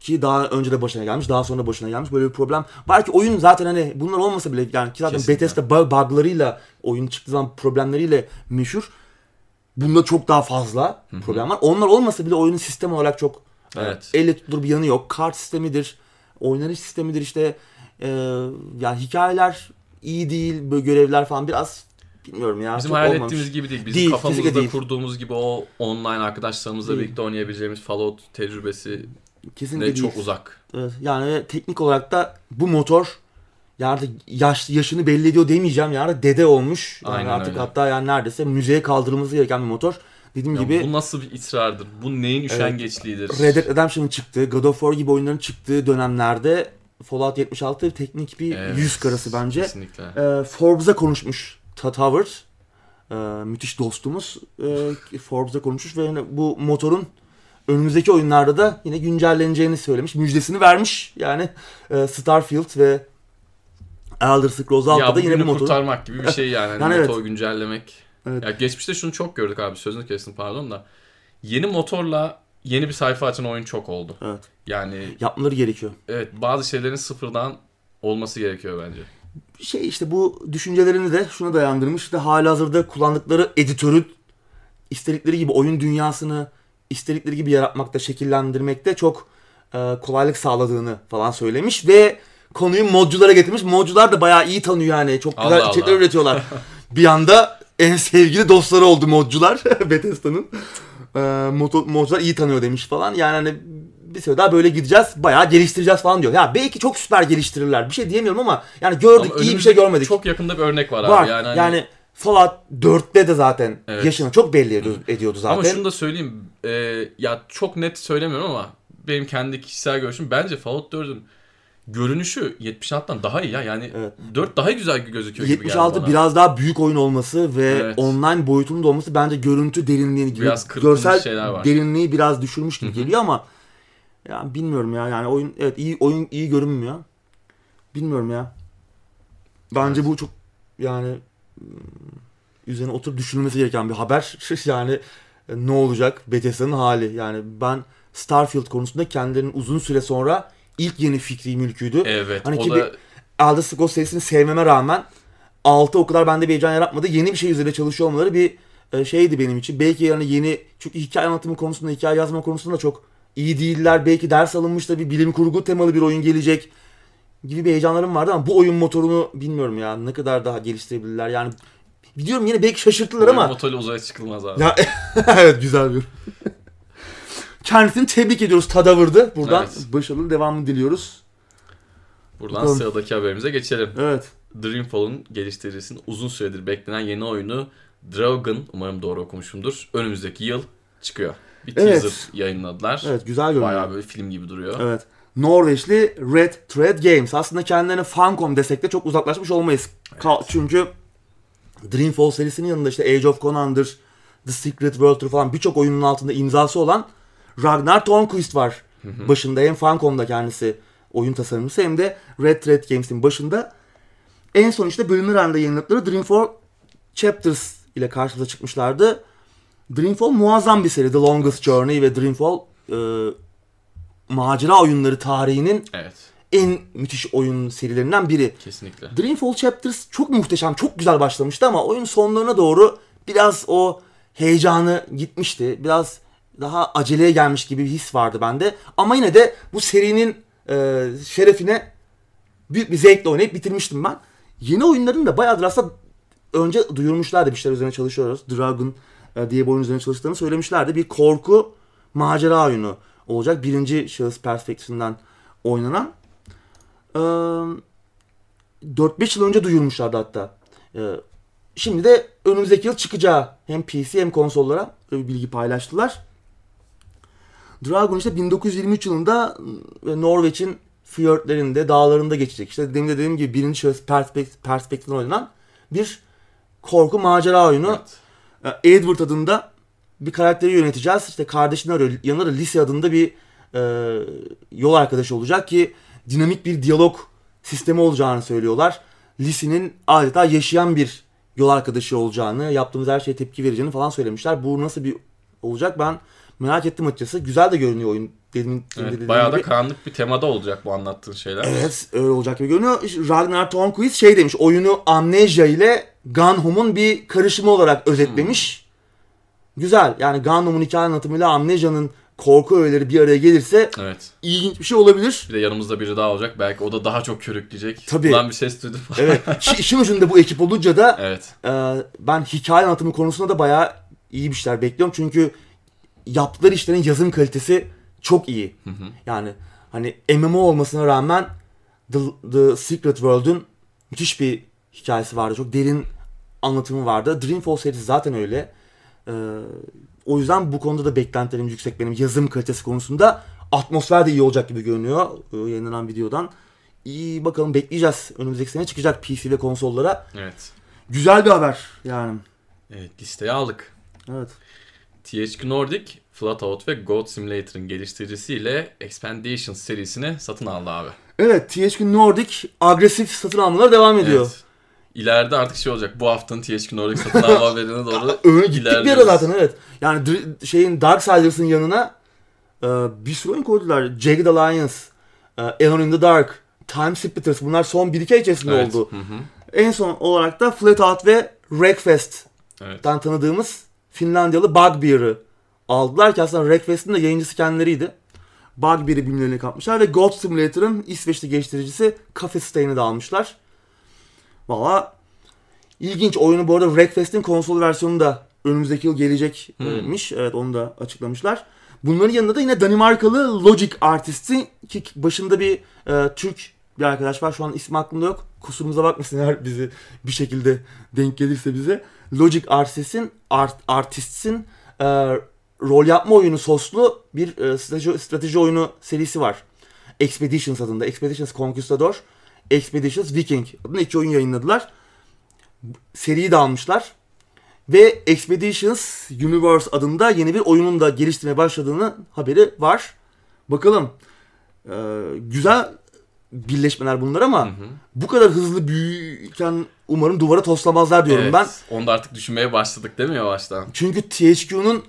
ki daha önce de başına gelmiş, daha sonra başına gelmiş böyle bir problem. Var ki oyun zaten hani bunlar olmasa bile yani ki zaten Kesinlikle. Bethesda buglarıyla oyun çıktığı zaman problemleriyle meşhur. Bunda çok daha fazla Hı-hı. problem var. Onlar olmasa bile oyunun sistem olarak çok e, evet. elle tutulur bir yanı yok. Kart sistemidir, oynanış sistemidir işte e, yani hikayeler iyi değil, böyle görevler falan biraz bilmiyorum ya. Bizim hayal olmamış. ettiğimiz gibi değil. Bizim değil, kafamızda değil. kurduğumuz gibi o online arkadaşlarımızla değil. birlikte oynayabileceğimiz Fallout tecrübesi Kesinlikle ne çok uzak. Evet, yani teknik olarak da bu motor yani yaş, yaşını belli ediyor demeyeceğim yani dede olmuş. Yani Aynen artık öyle. hatta yani neredeyse müzeye kaldırılması gereken bir motor. Dediğim Ya gibi bu nasıl bir ısrardır? Bu neyin üşengeçliğidir? Red Dead Redemption'ın çıktığı, God of War gibi oyunların çıktığı dönemlerde Fallout 76 teknik bir Evet, yüz karası bence. Kesinlikle. Ee, Forbes'a konuşmuş Todd Howard. Ee, müthiş dostumuz. Ee, Forbes'a konuşmuş ve yine bu motorun önümüzdeki oyunlarda da yine güncelleneceğini söylemiş. Müjdesini vermiş. Yani e, Starfield ve Elder Scrolls 6'da ya yine bu motorun. kurtarmak gibi bir şey yani. *laughs* Hani Yani evet. motor güncellemek. Evet. Ya geçmişte şunu çok gördük abi sözünü kestim pardon da. Yeni motorla yeni bir sayfa açan oyun çok oldu. Evet. Yani Yapmaları gerekiyor. evet bazı şeylerin sıfırdan olması gerekiyor bence. şey işte bu düşüncelerini de şuna dayandırmış. İşte hala hazırda kullandıkları editörün istedikleri gibi oyun dünyasını istedikleri gibi yaratmakta, şekillendirmekte çok e, kolaylık sağladığını falan söylemiş ve konuyu modculara getirmiş. Modcular da bayağı iyi tanıyor yani. Çok güzel Allah içerikler Allah. üretiyorlar. *laughs* bir anda en sevgili dostları oldu modcular *laughs* Bethesda'nın. E, moto- modcular iyi tanıyor demiş falan. Yani hani bir süre daha böyle gideceğiz. Bayağı geliştireceğiz falan diyor. Ya belki çok süper geliştirirler. Bir şey diyemiyorum ama yani gördük Ama iyi bir şey görmedik. Çok yakında bir örnek var, Var. abi. Yani, Yani, hani- Fallout 4'te de zaten Evet. yaşını çok belli ediyordu, ediyordu zaten. Ama şunu da söyleyeyim. e, ya çok net söylemiyorum ama benim kendi kişisel görüşüm bence Fallout 4'ün görünüşü 76'dan daha iyi ya. Yani Evet. 4 daha güzel gözüküyor gibi geldi 76 bana. biraz daha büyük oyun olması ve Evet. online boyutunun da olması bence görüntü derinliğini, Biraz kırpılmış görsel şeyler var. derinliği biraz düşürmüş gibi geliyor ama ya bilmiyorum ya yani oyun evet iyi oyun iyi görünmüyor. Bilmiyorum ya. Bence bu çok yani ım, üzerine oturup düşünülmesi gereken bir haber. *laughs* yani e, ne olacak Bethesda'nın hali. Yani ben Starfield konusunda kendilerinin uzun süre sonra ilk yeni fikri mülküydü. Evet. Hani ki da bir- Elder Scrolls serisini sevmeme rağmen 6 o kadar bende bir heyecan yaratmadı. Yeni bir şey üzerine çalışıyor olmaları bir e, şeydi benim için. Belki yani yeni çünkü hikaye anlatımı konusunda, hikaye yazma konusunda çok iyi değiller. Belki ders alınmış da bir bilim kurgu temalı bir oyun gelecek gibi bir heyecanlarım vardı ama bu oyun motorunu bilmiyorum ya ne kadar daha geliştirebilirler. Yani biliyorum yine belki şaşırttılar ama motorla uzaya çıkılmaz abi. ya *laughs* evet güzel bir. Kendisini tebrik ediyoruz Tadavır'dı. Buradan Evet. başarılı devamını diliyoruz. Buradan Bakalım. sıradaki haberimize geçelim. Evet. Dreamfall'un geliştiricisinin uzun süredir beklenen yeni oyunu Dragon, umarım doğru okumuşumdur, önümüzdeki yıl çıkıyor. Bir Evet. teaser yayınladılar. Evet güzel görünüyor. Bayağı böyle film gibi duruyor. Evet. Norveçli Red Thread Games. Aslında kendilerine Funcom desek de çok uzaklaşmış olmayız. Ka- Çünkü Dreamfall serisinin yanında işte Age of Conan'dır, The Secret World'dur falan birçok oyunun altında imzası olan Ragnar Tornquist var. Başında hem Funcom'da kendisi oyun tasarımcısı hem de Red Thread Games'in başında. En son işte bölümler halinde yayınladıkları Dreamfall Chapters ile karşımıza çıkmışlardı. Dreamfall muazzam bir seri. The Longest Journey ve Dreamfall e, macera oyunları tarihinin Evet, en müthiş oyun serilerinden biri. kesinlikle. Dreamfall Chapters çok muhteşem, çok güzel başlamıştı ama oyun sonlarına doğru biraz o heyecanı gitmişti. Biraz daha aceleye gelmiş gibi bir his vardı bende. Ama yine de bu serinin e, şerefine büyük bir zevkle oynayıp bitirmiştim ben. Yeni oyunların da bayağıdır aslında önce duyurmuşlardı bir şeyler üzerine çalışıyoruz. Dragon e, diye bir oyun üzerine çalıştıklarını söylemişlerdi. Bir korku macera oyunu olacak. Birinci şahıs perspektifinden oynanan. Ee, 4-5 yıl önce duyurmuşlardı hatta. Ee, şimdi de önümüzdeki yıl çıkacağı hem PC hem konsollara bir bilgi paylaştılar. Dragon işte 1923 yılında e, Norveç'in fiyortlerinde, dağlarında geçecek. İşte demin de dediğim gibi birinci şahıs perspekt perspektiften oynanan bir korku macera oyunu. Evet. E, Edward adında bir karakteri yöneteceğiz. İşte kardeşini arıyor. Yanında da Lise adında bir e, yol arkadaşı olacak ki dinamik bir diyalog sistemi olacağını söylüyorlar. Lise'nin adeta yaşayan bir yol arkadaşı olacağını, yaptığımız her şeye tepki vereceğini falan söylemişler. Bu nasıl bir olacak ben merak ettim açıkçası. Güzel de görünüyor oyun. Demin, Evet, dediğim bayağı da gibi. karanlık bir temada olacak bu anlattığın şeyler. Evet öyle olacak gibi görünüyor. Ragnar Tornquist şey demiş oyunu Amnesia ile Gone Home'un bir karışımı olarak özetlemiş. Güzel yani Gone Home'un hikaye anlatımıyla Amnesia'nın korku öğeleri bir araya gelirse Evet. ilginç bir şey olabilir. Bir de yanımızda biri daha olacak. Belki o da daha çok körükleyecek. Tabii. Ulan bir ses duydum. *laughs* Evet İşi- işin ucunda bu ekip olunca da evet. e, ben hikaye anlatımı konusunda da bayağı iyi bir şeyler bekliyorum. Çünkü yaptıkları işlerin yazım kalitesi çok iyi. Hı hı. Yani hani MMO olmasına rağmen The, The Secret World'un müthiş bir hikayesi vardı. Çok derin anlatımı vardı. Dreamfall serisi zaten öyle. Ee, o yüzden bu konuda da beklentilerim yüksek benim yazım kalitesi konusunda. Atmosfer de iyi olacak gibi görünüyor e, yayınlanan videodan. İyi bakalım bekleyeceğiz. Önümüzdeki sene çıkacak PC ve konsollara. Evet. Güzel bir haber yani. Evet listeye aldık. Evet. THQ Nordic, Flatout ve Goat Simulator'ın geliştiricisiyle Expandations serisini satın aldı abi. Evet THQ Nordic agresif satın almalara devam ediyor. Evet. İleride artık şey olacak. Bu haftanın THQ Nordic satın alma *laughs* haberine doğru Öyle gittik bir ara zaten evet. Yani şeyin Darksiders'ın yanına e, bir sürü oyun koydular. Jagged Alliance, e, Alone in the Dark, Time Splitters bunlar son 1-2 ay içerisinde evet. oldu. Hı hı. En son olarak da Flatout ve Wreckfest'ten evet. tanıdığımız Finlandiyalı Bugbear'ı aldılar ki aslında Wreckfest'in de yayıncısı kendileriydi. Bugbear'ı bilimlerini kapmışlar ve Gold Simulator'ın İsveçli geliştiricisi Coffee Stain'i de almışlar. Valla ilginç. Oyunu bu arada Wreckfest'in konsol versiyonu da önümüzdeki yıl gelecekmiş. Hmm. Evet onu da açıklamışlar. Bunların yanında da yine Danimarkalı Logic Artist'i ki başında bir e, Türk bir arkadaş var. Şu an ismi aklımda yok. Kusurumuza bakmasın eğer bizi bir şekilde denk gelirse bize. Logic Artist'in art, Artist'in e, rol yapma oyunu soslu bir e, strateji, strateji oyunu serisi var. Expeditions adında. Expeditions Conquistador, Expeditions Viking adında iki oyun yayınladılar. Seriyi de almışlar. Ve Expeditions Universe adında yeni bir oyunun da geliştirmeye başladığını haberi var. Bakalım. Ee, güzel birleşmeler bunlar ama hı hı. bu kadar hızlı büyürken umarım duvara toslamazlar diyorum evet, ben. Onu da artık düşünmeye başladık değil mi yavaştan? Çünkü THQ'nun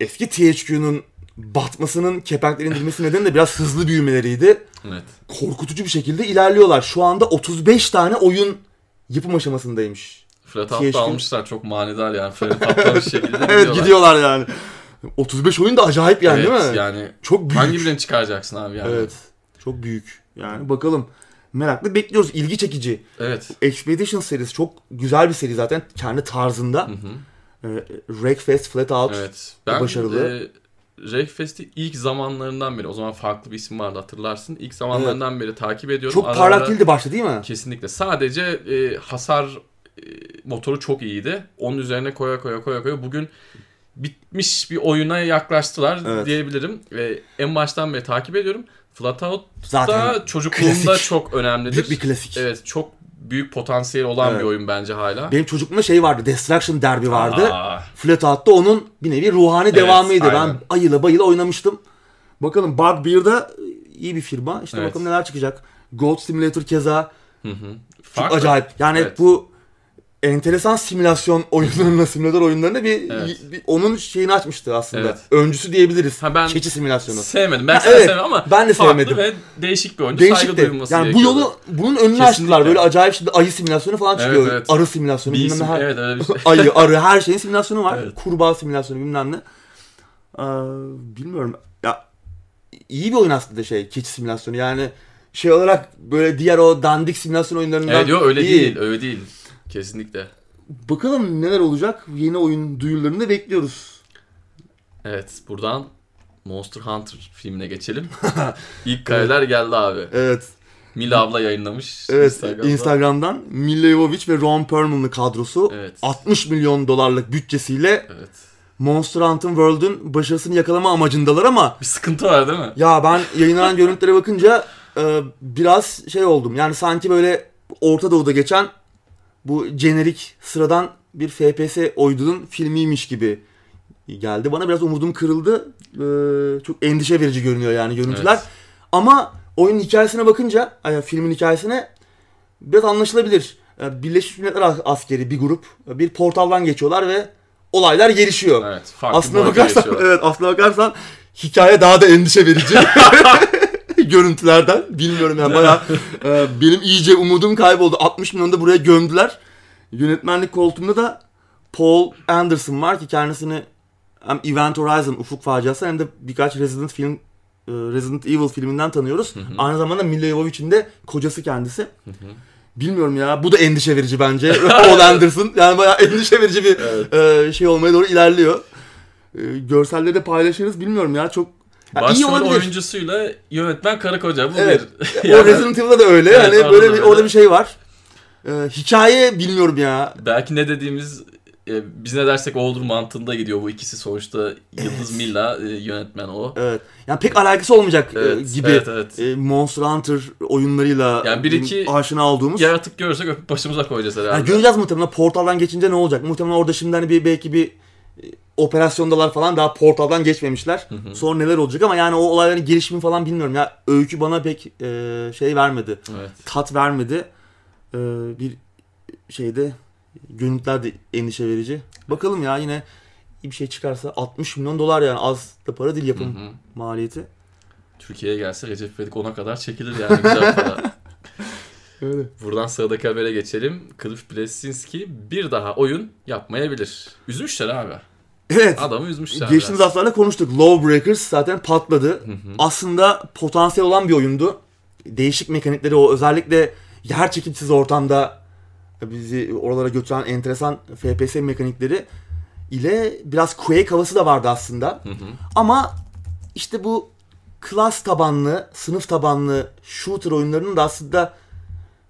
eski THQ'nun batmasının kepenkleri indirmesi nedeni de biraz hızlı büyümeleriydi. Evet. Korkutucu bir şekilde ilerliyorlar. Şu anda 35 tane oyun yapım aşamasındaymış. Fred Hamp'ta almışlar çok manidar yani. Hamp'ta bir şekilde *laughs* gidiyorlar. evet gidiyorlar yani. 35 oyun da acayip yani evet, değil mi? yani çok büyük. Hangi birini çıkaracaksın abi yani? Evet. Çok büyük. Yani bakalım. Meraklı bekliyoruz. İlgi çekici. Evet. Expedition serisi çok güzel bir seri zaten. Kendi tarzında. Hı hı. Ee, Wreckfest, Flat Out evet. ben, başarılı. E, Wreckfest'i ilk zamanlarından beri, o zaman farklı bir isim vardı hatırlarsın. İlk zamanlarından evet. beri takip ediyorum. Çok parlak değildi başta değil mi? Kesinlikle. Sadece e, hasar e, motoru çok iyiydi. Onun üzerine koya koya koya koya bugün bitmiş bir oyuna yaklaştılar evet. diyebilirim. Ve en baştan beri takip ediyorum. Flatout da çocukluğumda klasik. çok önemlidir. Büyük bir klasik. Evet çok büyük potansiyeli olan evet. bir oyun bence hala. Benim çocukluğumda şey vardı. Destruction Derby vardı. Aa. Flatout da onun bir nevi ruhani evet, devamıydı. Aynen. Ben ayıla bayıla oynamıştım. Bakalım Bugbear'da iyi bir firma. İşte evet. bakalım neler çıkacak. Gold Simulator keza. Hı hı. Çok acayip. Yani evet. bu enteresan simülasyon oyunlarına, simülatör oyunlarına bir, evet. bir onun şeyini açmıştı aslında. Evet. Öncüsü diyebiliriz. Ha ben Keçi simülasyonu. Sevmedim. Ben ha, evet, sevmedim ama ben de sevmedim. ve değişik bir oyuncu. Değişik saygı de. duyulması Yani bu yolu bunun önünü Kesinlikle. açtılar. Böyle acayip şimdi ayı simülasyonu falan çıkıyor. Evet, evet. Arı simülasyonu. Bir isim, her, evet, öyle bir şey. *laughs* ayı, arı her şeyin simülasyonu var. Evet. Kurbağa simülasyonu bilmem ne. Ee, bilmiyorum. Ya iyi bir oyun aslında şey keçi simülasyonu. Yani şey olarak böyle diğer o dandik simülasyon oyunlarından Evet yok öyle iyi. değil. Öyle değil. Kesinlikle. Bakalım neler olacak. Yeni oyun duyurularını da bekliyoruz. Evet buradan Monster Hunter filmine geçelim. *laughs* İlk kareler geldi abi. Evet. Mila abla yayınlamış. Evet Instagram'da. Instagram'dan Mila Jovovich ve Ron Perlman'ın kadrosu evet. 60 milyon dolarlık bütçesiyle evet. Monster Hunter World'ün başarısını yakalama amacındalar ama bir sıkıntı var değil mi? Ya ben yayınlanan görüntülere bakınca e, biraz şey oldum. Yani sanki böyle Orta Doğu'da geçen bu jenerik sıradan bir FPS oydunun filmiymiş gibi geldi. Bana biraz umudum kırıldı. Ee, çok endişe verici görünüyor yani görüntüler. Evet. Ama oyunun hikayesine bakınca, yani filmin hikayesine biraz anlaşılabilir. Yani Birleşmiş Milletler askeri bir grup bir portaldan geçiyorlar ve olaylar gelişiyor. Evet, aslına bakarsan, evet, aslına bakarsan hikaye daha da endişe verici. *laughs* *laughs* görüntülerden. Bilmiyorum yani bayağı e, benim iyice umudum kayboldu. 60 milyonu da buraya gömdüler. Yönetmenlik koltuğunda da Paul Anderson var ki kendisini hem Event Horizon Ufuk Faciası hem de birkaç Resident film e, Resident Evil filminden tanıyoruz. Hı hı. Aynı zamanda Milla Jovovich'in de kocası kendisi. Hı hı. Bilmiyorum ya. Bu da endişe verici bence. *laughs* Paul Anderson. Yani bayağı endişe verici bir evet. e, şey olmaya doğru ilerliyor. E, görselleri de paylaşırız. Bilmiyorum ya. Çok Başrol oyuncusuyla yönetmen karı koca bu evet. bir. yani, *laughs* o Resident Evil'da da öyle. Evet, yani böyle bir, orada bir şey var. Ee, hikaye bilmiyorum ya. Belki ne dediğimiz e, biz ne dersek olur mantığında gidiyor bu ikisi sonuçta Yıldız evet. Milla e, yönetmen o. Evet. Yani pek alakası olmayacak e, evet, gibi evet, evet. E, Monster Hunter oyunlarıyla yani bir iki aşina olduğumuz. Yaratık görürsek öpüp başımıza koyacağız herhalde. Yani göreceğiz muhtemelen portaldan geçince ne olacak? Muhtemelen orada şimdi hani bir belki bir e, operasyondalar falan daha portaldan geçmemişler. Hı hı. Sonra neler olacak ama yani o olayların gelişimi falan bilmiyorum ya. Öykü bana pek e, şey vermedi. Evet. Tat vermedi. E, bir şeyde Görüntüler de endişe verici. Bakalım ya yine bir şey çıkarsa 60 milyon dolar yani az da para değil yapım hı hı. maliyeti. Türkiye'ye gelse Recep İvedik ona kadar çekilir yani güzel para. *laughs* Öyle. Buradan sıradaki habere geçelim. Cliff Bleszinski bir daha oyun yapmayabilir. Üzmüşler abi. Evet. Adamı üzmüşler. Geçtiğimiz haftalarda konuştuk. Lawbreakers zaten patladı. Hı hı. Aslında potansiyel olan bir oyundu. Değişik mekanikleri o özellikle yer çekimsiz ortamda bizi oralara götüren enteresan FPS mekanikleri ile biraz Quake havası da vardı aslında. Hı hı. Ama işte bu klas tabanlı, sınıf tabanlı shooter oyunlarının da aslında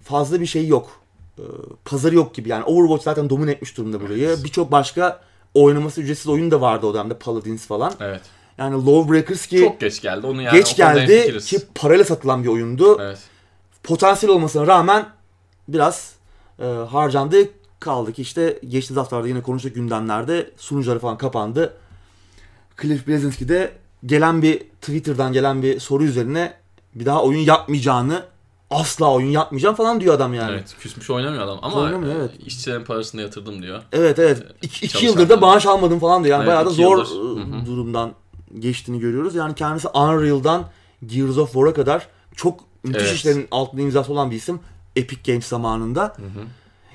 fazla bir şey yok. Ee, pazarı yok gibi yani. Overwatch zaten domine etmiş durumda burayı. Evet. Birçok başka oynaması ücretsiz oyun da vardı o dönemde. Paladins falan. Evet. Yani Lawbreakers ki çok geç geldi. Onu yani geç geldi ki parayla satılan bir oyundu. Evet. Potansiyel olmasına rağmen biraz e, harcandı. Kaldı ki işte geçtiğimiz haftalarda yine konuştuk gündemlerde sunucuları falan kapandı. Cliff Bleszinski de gelen bir Twitter'dan gelen bir soru üzerine bir daha oyun yapmayacağını asla oyun yapmayacağım falan diyor adam yani. Evet küsmüş oynamıyor adam ama oynamıyor, evet. işçilerin parasını yatırdım diyor. Evet evet. İki, iki yıldır da maaş almadım falan diyor. Yani evet, bayağı da zor yıldır. durumdan geçtiğini görüyoruz. Yani kendisi Unreal'dan Gears of War'a kadar çok müthiş evet. işlerin altında imzası olan bir isim. Epic Games zamanında. Hı hı.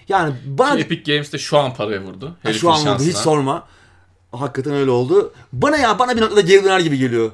Yani bana... Ki Epic Games de şu an paraya vurdu. Herifin şu an vurdu hiç sorma. Hakikaten öyle oldu. Bana ya bana bir noktada geri döner gibi geliyor.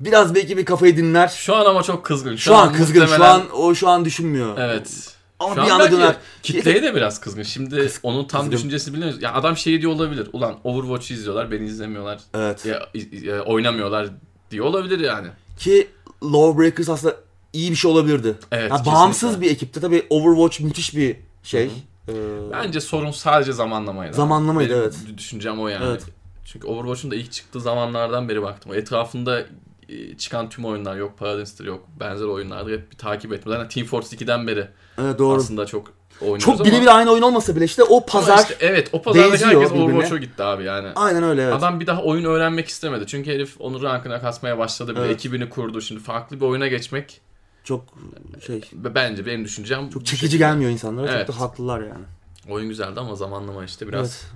Biraz belki bir kafayı dinler. Şu an ama çok kızgın. Şu, şu an, an kızgın. Muhtemelen... Şu an o şu an düşünmüyor. Evet. Ama Şu bir anda döner. Kitleye de biraz kızgın. Şimdi Kız, onun tam kızgın. düşüncesi bilmiyoruz. Ya adam şey diyor olabilir. Ulan Overwatch izliyorlar, beni izlemiyorlar. Evet. Ya, ya, oynamıyorlar diyor olabilir yani. Ki Lawbreakers aslında iyi bir şey olabilirdi. Evet. Yani bağımsız bir ekipte tabii Overwatch müthiş bir şey. Ee, Bence sorun sadece zamanlamaydı. Zamanlamaydı Benim evet. Düşüncem o yani. Evet. Çünkü Overwatch'un da ilk çıktığı zamanlardan beri baktım. Etrafında çıkan tüm oyunlar yok. Paradise'dir yok. Benzer oyunlardır. Hep bir takip ettim. Zaten Team Fortress 2'den beri evet, doğru. aslında çok oynuyoruz Çok birebir aynı oyun olmasa bile işte o pazar işte, Evet o pazardaki herkes Overwatch'a gitti abi yani. Aynen öyle evet. Adam bir daha oyun öğrenmek istemedi. Çünkü herif onu rankına kasmaya başladı. Bir evet. ekibini kurdu. Şimdi farklı bir oyuna geçmek çok şey. Bence benim düşüncem. Çok çekici gelmiyor insanlara. Evet. Çok da haklılar yani. Oyun güzeldi ama zamanlama işte biraz. Evet.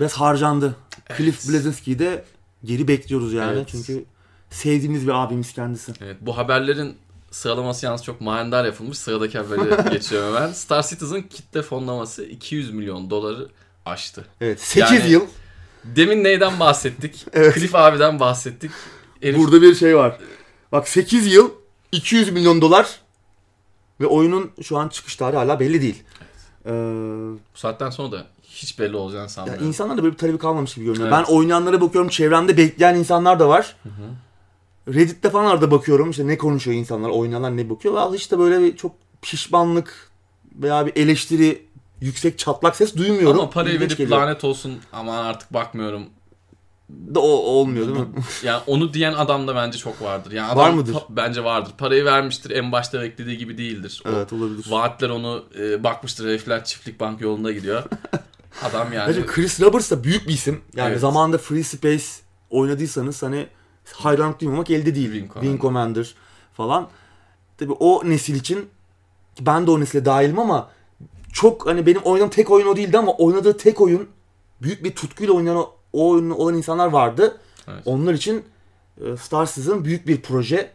Biraz harcandı. Evet. Cliff Bleszinski'yi de geri bekliyoruz yani. Evet. Çünkü sevdiğimiz bir abimiz kendisi. Evet. Bu haberlerin sıralaması yalnız çok manidar yapılmış. Sıradaki haberi *laughs* geçiyorum hemen. Star Citizen kitle fonlaması 200 milyon doları aştı. Evet. 8 yani, yıl. Demin neyden bahsettik? *laughs* evet. Cliff abiden bahsettik. Herif... Burada bir şey var. Bak 8 yıl 200 milyon dolar ve oyunun şu an çıkış tarihi hala belli değil. Ee, Bu saatten sonra da hiç belli olacağını sanmıyorum. Ya insanlar da böyle bir talebi kalmamış gibi görünüyor. Evet. Ben oynayanlara bakıyorum çevremde bekleyen insanlar da var. Hı hı. Reddit'te falan arada bakıyorum işte ne konuşuyor insanlar, oynayanlar ne bakıyor. Ve işte böyle bir çok pişmanlık veya bir eleştiri yüksek çatlak ses duymuyorum. Ama parayı verip geliyor. lanet olsun aman artık bakmıyorum da o olmuyor değil mi? yani onu diyen adam da bence çok vardır. Yani adam Var mıdır? Bence vardır. Parayı vermiştir. En başta beklediği gibi değildir. O evet olabilir. Vaatler onu e, bakmıştır. Herifler çiftlik bank yolunda gidiyor. *laughs* adam yani. Bence Chris Roberts da büyük bir isim. Yani evet. zamanında Free Space oynadıysanız hani hayranlık duymamak elde değil. Wing Commander, Wing Commander falan. Tabii o nesil için ben de o nesile dahilim ama çok hani benim oynadığım tek oyun o değildi ama oynadığı tek oyun büyük bir tutkuyla oynayan o o oyunu olan insanlar vardı. Evet. Onlar için e, Star Citizen büyük bir proje.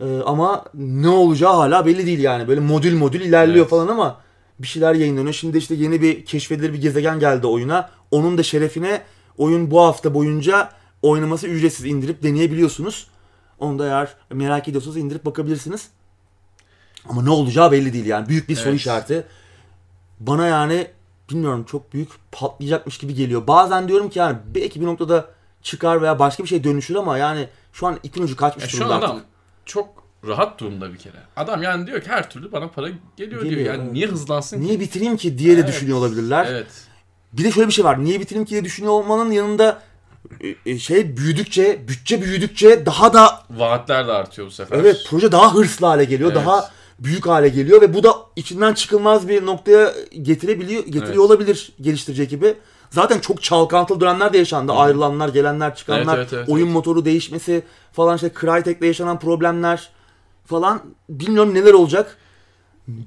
E, ama ne olacağı hala belli değil yani. Böyle modül modül ilerliyor evet. falan ama bir şeyler yayınlanıyor. Şimdi işte yeni bir keşfedilir bir gezegen geldi oyuna. Onun da şerefine oyun bu hafta boyunca oynaması ücretsiz indirip deneyebiliyorsunuz. Onu da eğer merak ediyorsanız indirip bakabilirsiniz. Ama ne olacağı belli değil yani. Büyük bir soru evet. işareti. Bana yani bilmiyorum çok büyük patlayacakmış gibi geliyor. Bazen diyorum ki yani belki bir noktada çıkar veya başka bir şey dönüşür ama yani şu an ipin ucu kaçmış ya durumda Şu an adam çok rahat durumda bir kere. Adam yani diyor ki her türlü bana para geliyor, geliyor diyor. Yani evet. niye hızlansın Niye bitireyim ki diye de evet. düşünüyor olabilirler. Evet. Bir de şöyle bir şey var. Niye bitireyim ki diye düşünüyor olmanın yanında şey büyüdükçe, bütçe büyüdükçe daha da vaatler de artıyor bu sefer. Evet, proje daha hırslı hale geliyor. Evet. Daha büyük hale geliyor ve bu da içinden çıkılmaz bir noktaya getirebiliyor, getiriyor evet. olabilir geliştirecek gibi. Zaten çok çalkantılı dönemler de yaşandı. Hı. Ayrılanlar, gelenler, çıkanlar, evet, evet, evet, oyun evet. motoru değişmesi falan işte Crytek'le yaşanan problemler falan bilmiyorum neler olacak.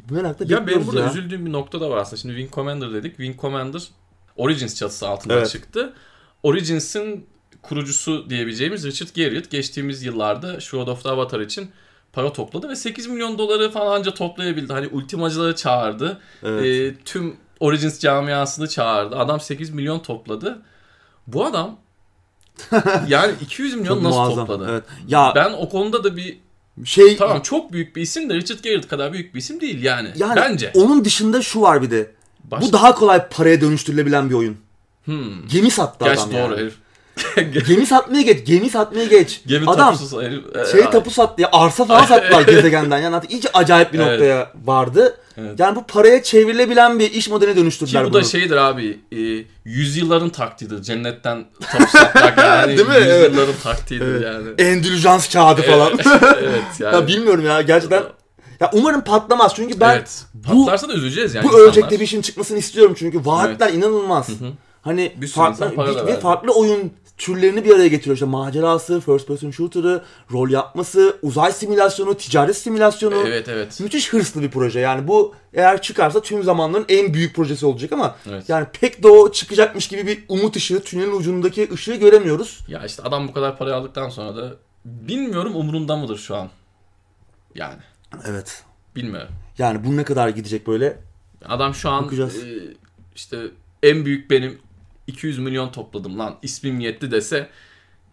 Merakla ya benim burada ya. üzüldüğüm bir nokta da var aslında. Şimdi Wing Commander dedik. Wing Commander Origins çatısı altında evet. çıktı. Origins'in kurucusu diyebileceğimiz Richard Garriott geçtiğimiz yıllarda Shroud of the Avatar için para topladı ve 8 milyon doları falan anca toplayabildi. Hani ultimacıları çağırdı. Evet. E, tüm Origins camiasını çağırdı. Adam 8 milyon topladı. Bu adam *laughs* yani 200 milyon çok nasıl muazzam. topladı? Evet. Ya ben o konuda da bir şey tamam çok büyük bir isim de Richard Garriott kadar büyük bir isim değil yani. Yani bence. Onun dışında şu var bir de. Başka... Bu daha kolay paraya dönüştürülebilen bir oyun. Hmm. Gemi sattı Gerçi adam doğru yani. herif. *laughs* gemi satmaya geç, gemi satmaya geç. Gemi Adam tapusu, herif, şey e, tapu sattı ya, arsa falan sattılar *laughs* gezegenden. Yani artık iyice acayip bir noktaya evet. vardı. Evet. Yani bu paraya çevrilebilen bir iş modeline dönüştürdüler Ki bu bunu. da şeydir abi, e, yüzyılların taktiğidir. Cennetten tapu satmak *laughs* yani. Değil mi? Yüzyılların evet. taktiğidir evet. yani. Endülüjans kağıdı falan. evet yani. ya bilmiyorum ya gerçekten. Ya umarım patlamaz çünkü ben evet. Patlarsa bu, da üzüleceğiz yani. Bu insanlar. ölçekte bir işin çıkmasını istiyorum çünkü vaatler evet. inanılmaz. Hı hı. Hani bir farklı bir, ve farklı oyun türlerini bir araya getiriyor. İşte macerası, first person shooter'ı, rol yapması, uzay simülasyonu, ticaret simülasyonu. Evet evet. Müthiş hırslı bir proje. Yani bu eğer çıkarsa tüm zamanların en büyük projesi olacak ama evet. yani pek de o çıkacakmış gibi bir umut ışığı, tünelin ucundaki ışığı göremiyoruz. Ya işte adam bu kadar parayı aldıktan sonra da bilmiyorum umurunda mıdır şu an. Yani. Evet. Bilmiyorum. Yani bu ne kadar gidecek böyle? Adam şu an e, işte en büyük benim 200 milyon topladım lan ismim yetti dese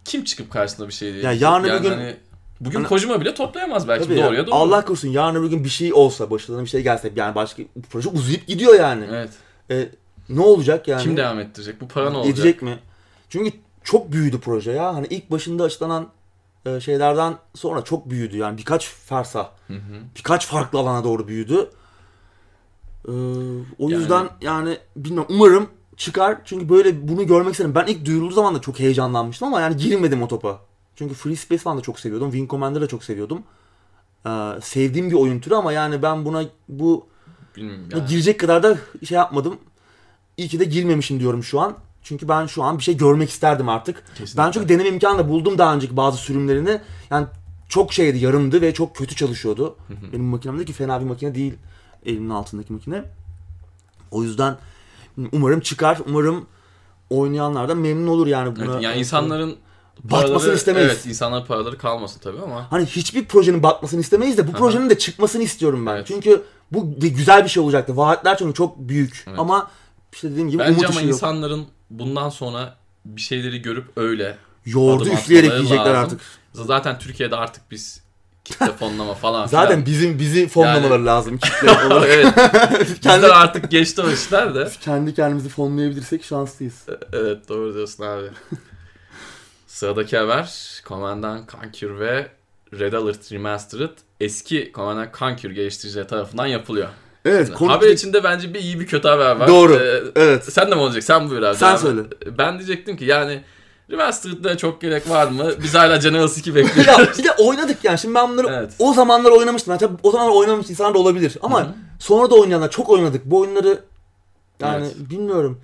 kim çıkıp karşısına bir şey diyecek? Ya yarın yani bir gün hani, bugün hani, Kojima bile toplayamaz belki doğruya ya, doğru. Allah korusun yarın bir gün bir şey olsa başlarına bir şey gelse yani başka proje uzayıp gidiyor yani. Evet. E, ne olacak yani? Kim devam ettirecek? Bu para ne olacak? Edecek mi? Çünkü çok büyüdü proje ya. Hani ilk başında açıklanan e, şeylerden sonra çok büyüdü. Yani birkaç fersa, hı hı. birkaç farklı alana doğru büyüdü. Ee, o yüzden yani, yani bilmiyorum umarım çıkar. Çünkü böyle bunu görmek istedim. Ben ilk duyurulduğu zaman da çok heyecanlanmıştım ama yani girmedim o topa. Çünkü Free Space falan da çok seviyordum. Wing Commander'ı da çok seviyordum. Ee, sevdiğim bir oyun türü ama yani ben buna bu yani. girecek kadar da şey yapmadım. İyi ki de girmemişim diyorum şu an. Çünkü ben şu an bir şey görmek isterdim artık. Kesinlikle. Ben çünkü deneme imkanı da buldum daha önceki bazı sürümlerini. Yani çok şeydi, yarımdı ve çok kötü çalışıyordu. Benim makinemdeki fena bir makine değil elimin altındaki makine. O yüzden Umarım çıkar. Umarım oynayanlar da memnun olur yani buna. Evet, yani insanların batmasını istemeyiz. Evet, insanların paraları kalmasın tabii ama. Hani hiçbir projenin batmasını istemeyiz de bu projenin de çıkmasını istiyorum ben. Evet. Çünkü bu güzel bir şey olacaktı. Vaatler çünkü çok büyük. Evet. Ama işte dediğim gibi Bence umut ama insanların yok. bundan sonra bir şeyleri görüp öyle yoğurdu üfleyerek yiyecekler lazım. artık. Zaten Türkiye'de artık biz kitle fonlama falan Zaten filan. bizim bizi fonlamaları yani... lazım kitle *laughs* olarak. evet. *laughs* Bizler artık geçti o işler de. Kendi kendimizi fonlayabilirsek şanslıyız. E, evet doğru diyorsun abi. Sıradaki haber Command Conquer ve Red Alert Remastered eski Command Conquer geliştiricileri tarafından yapılıyor. Evet. Şimdi, haber içinde bence bir iyi bir kötü haber var. Doğru. Ee, evet. Sen de mi olacak? Sen buyur abi. Sen abi. söyle. Ben diyecektim ki yani Remastered'da çok gerek var mı? Biz hala Generals 2 bekliyoruz. *laughs* ya bir de oynadık yani. Şimdi ben bunları evet. o zamanlar oynamıştım. Yani tabii o zamanlar oynamış insanlar da olabilir. Ama Hı-hı. sonra da oynayanlar çok oynadık. Bu oyunları yani evet. bilmiyorum.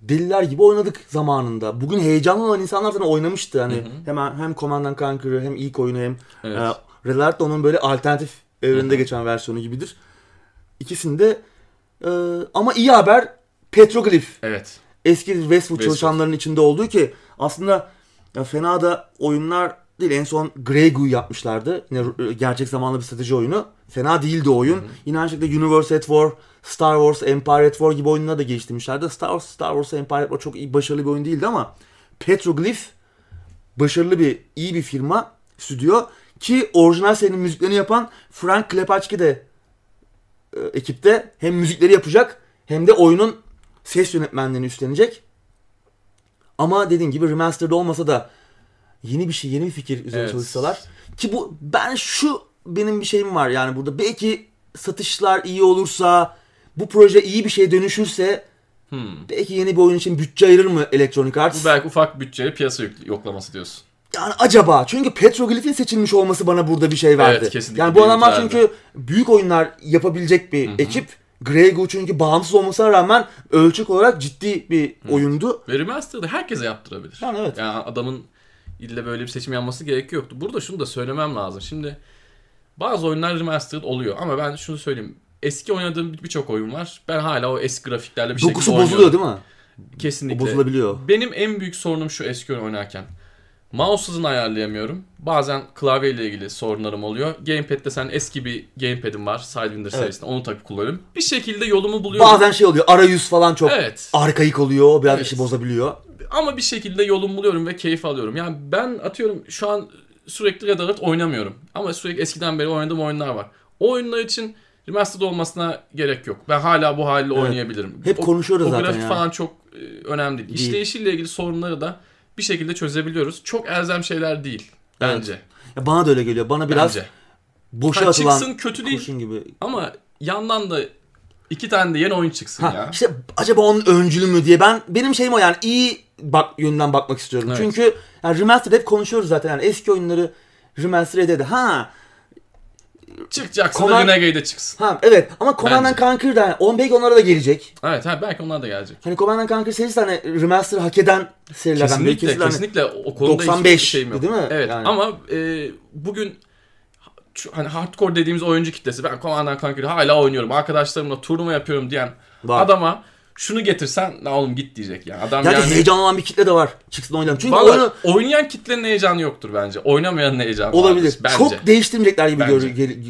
Deliler gibi oynadık zamanında. Bugün heyecanlı olan insanlar zaten oynamıştı. Hani Hı-hı. hemen hem Command Conquer'ı hem ilk oyunu hem evet. e, Red onun böyle alternatif evrende geçen versiyonu gibidir. İkisinde e, ama iyi haber Petroglyph. Evet eski Westwood, çalışanlarının içinde olduğu ki aslında ya fena da oyunlar değil. En son Grey Goo yapmışlardı. Yine gerçek zamanlı bir strateji oyunu. Fena değildi oyun. Hı hı. Yine aynı şekilde Universe at War, Star Wars, Empire at War gibi oyunları da geliştirmişlerdi. Star Wars, Star Wars, Empire at War çok iyi, başarılı bir oyun değildi ama Petroglyph başarılı bir, iyi bir firma, stüdyo. Ki orijinal serinin müziklerini yapan Frank Klepacki de e, ekipte hem müzikleri yapacak hem de oyunun ses yönetmenliğini üstlenecek. Ama dediğin gibi remastered olmasa da yeni bir şey, yeni bir fikir üzerine evet. çalışsalar. Ki bu ben şu benim bir şeyim var yani burada belki satışlar iyi olursa bu proje iyi bir şey dönüşürse hmm. belki yeni bir oyun için bütçe ayırır mı Electronic Arts? Bu belki ufak bütçeli piyasa yoklaması diyorsun. Yani acaba çünkü Petroglyph'in seçilmiş olması bana burada bir şey verdi. Evet, kesinlikle. Yani bu adamlar çünkü büyük oyunlar yapabilecek bir Hı-hı. ekip. Grey Goo çünkü bağımsız olmasına rağmen ölçek olarak ciddi bir oyundu. Ve Remastered'ı herkese yaptırabilir. Yani evet. Yani adamın ille böyle bir seçim yapması gerek yoktu. Burada şunu da söylemem lazım. Şimdi bazı oyunlar remastered oluyor ama ben şunu söyleyeyim. Eski oynadığım birçok oyun var. Ben hala o eski grafiklerle bir Dokusu şekilde oynuyorum. Dokusu bozuluyor değil mi? Kesinlikle. O bozulabiliyor. Benim en büyük sorunum şu eski oyun oynarken. Mouse hızını ayarlayamıyorum. Bazen klavyeyle ilgili sorunlarım oluyor. Gamepad'de sen eski bir gamepad'im var. Sidewinder evet. serisinde. Onu takıp kullanıyorum. Bir şekilde yolumu buluyorum. Bazen şey oluyor. Arayüz falan çok evet. arkaik oluyor. Biraz evet. işi bozabiliyor. Ama bir şekilde yolumu buluyorum ve keyif alıyorum. Yani ben atıyorum şu an sürekli Red Alert oynamıyorum. Ama sürekli eskiden beri oynadığım oyunlar var. O oyunlar için remastered olmasına gerek yok. Ben hala bu haliyle evet. oynayabilirim. Hep o, konuşuyoruz o zaten O grafik ya. falan çok e, önemli değil. değil. İşleyişiyle ilgili sorunları da bir şekilde çözebiliyoruz. Çok elzem şeyler değil bence. Evet. Ya bana da öyle geliyor. Bana biraz bence. boşa ha, atılan çıksın kötü değil. gibi. Ama yandan da iki tane de yeni oyun çıksın ha, ya. İşte acaba onun öncülü mü diye ben benim şeyim o yani iyi bak yönden bakmak istiyorum. Evet. Çünkü yani remastered hep konuşuyoruz zaten yani eski oyunları remaster edildi. Ha Çıkacaksa Conan... da Renegade'de çıksın. Ha evet ama Command Conquer da on belki onlara da gelecek. Evet ha belki onlar da gelecek. Hani Command Conquer serisi hani remaster hak eden serilerden kesinlikle. Kesinlikle hani o konuda 95 şeyim yok. değil mi? Evet yani. ama e, bugün hani hardcore dediğimiz oyuncu kitlesi ben Command Conquer'ı hala oynuyorum. Arkadaşlarımla turnuva yapıyorum diyen Var. adama şunu getirsen ne oğlum git diyecek yani. Adam yani, yani heyecanlanan bir kitle de var. Çıksın oynayalım. Çünkü oyunu... oynayan kitlenin heyecanı yoktur bence. Oynamayanın heyecanı Olabilir. Vardır, bence. Çok değiştirmeyecekler gibi gör,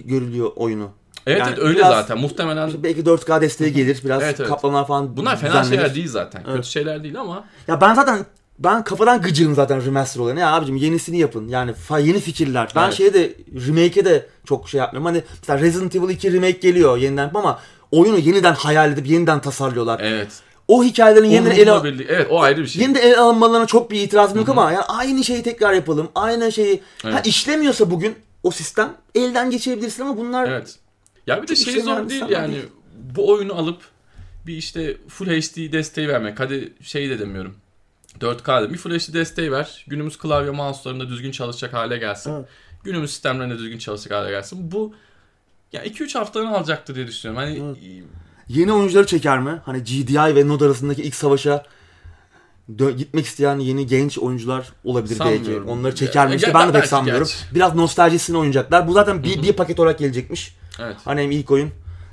görülüyor oyunu. Evet, yani evet öyle biraz, zaten muhtemelen. belki 4K desteği gelir biraz evet, evet. kaplamalar falan Bunlar fena düzenlenir. şeyler değil zaten. Evet. Kötü şeyler değil ama. Ya ben zaten ben kafadan gıcığım zaten remaster olayına. Ya abicim yenisini yapın. Yani yeni fikirler. Ben evet. şeye de remake'e de çok şey yapmıyorum. Hani mesela Resident Evil 2 remake geliyor yeniden ama oyunu yeniden hayal edip yeniden tasarlıyorlar. Evet o hikayelerin yeniden ele al- Evet o ayrı bir şey. Yeniden ele alınmalarına çok bir itirazım yok ama yani aynı şeyi tekrar yapalım. Aynı şeyi evet. ha işlemiyorsa bugün o sistem elden geçirebilirsin ama bunlar Evet. Ya bir de şey zor değil yani. Değil. Bu oyunu alıp bir işte Full HD desteği vermek. Hadi şey de demiyorum. 4K bir Full HD desteği ver. Günümüz klavye mouse'larında düzgün çalışacak hale gelsin. Evet. Günümüz sistemlerinde düzgün çalışacak hale gelsin. Bu ya 2-3 haftanı alacaktır diye düşünüyorum. Hani evet Yeni oyuncuları çeker mi? Hani GDI ve Nod arasındaki ilk savaşa gitmek isteyen yeni genç oyuncular olabilir belki. Onları çeker mi? İşte ben de pek sanmıyorum. Gerçi. Biraz nostaljisini oynayacaklar. Bu zaten bir, bir paket olarak gelecekmiş. Evet. Hani hem ilk oyun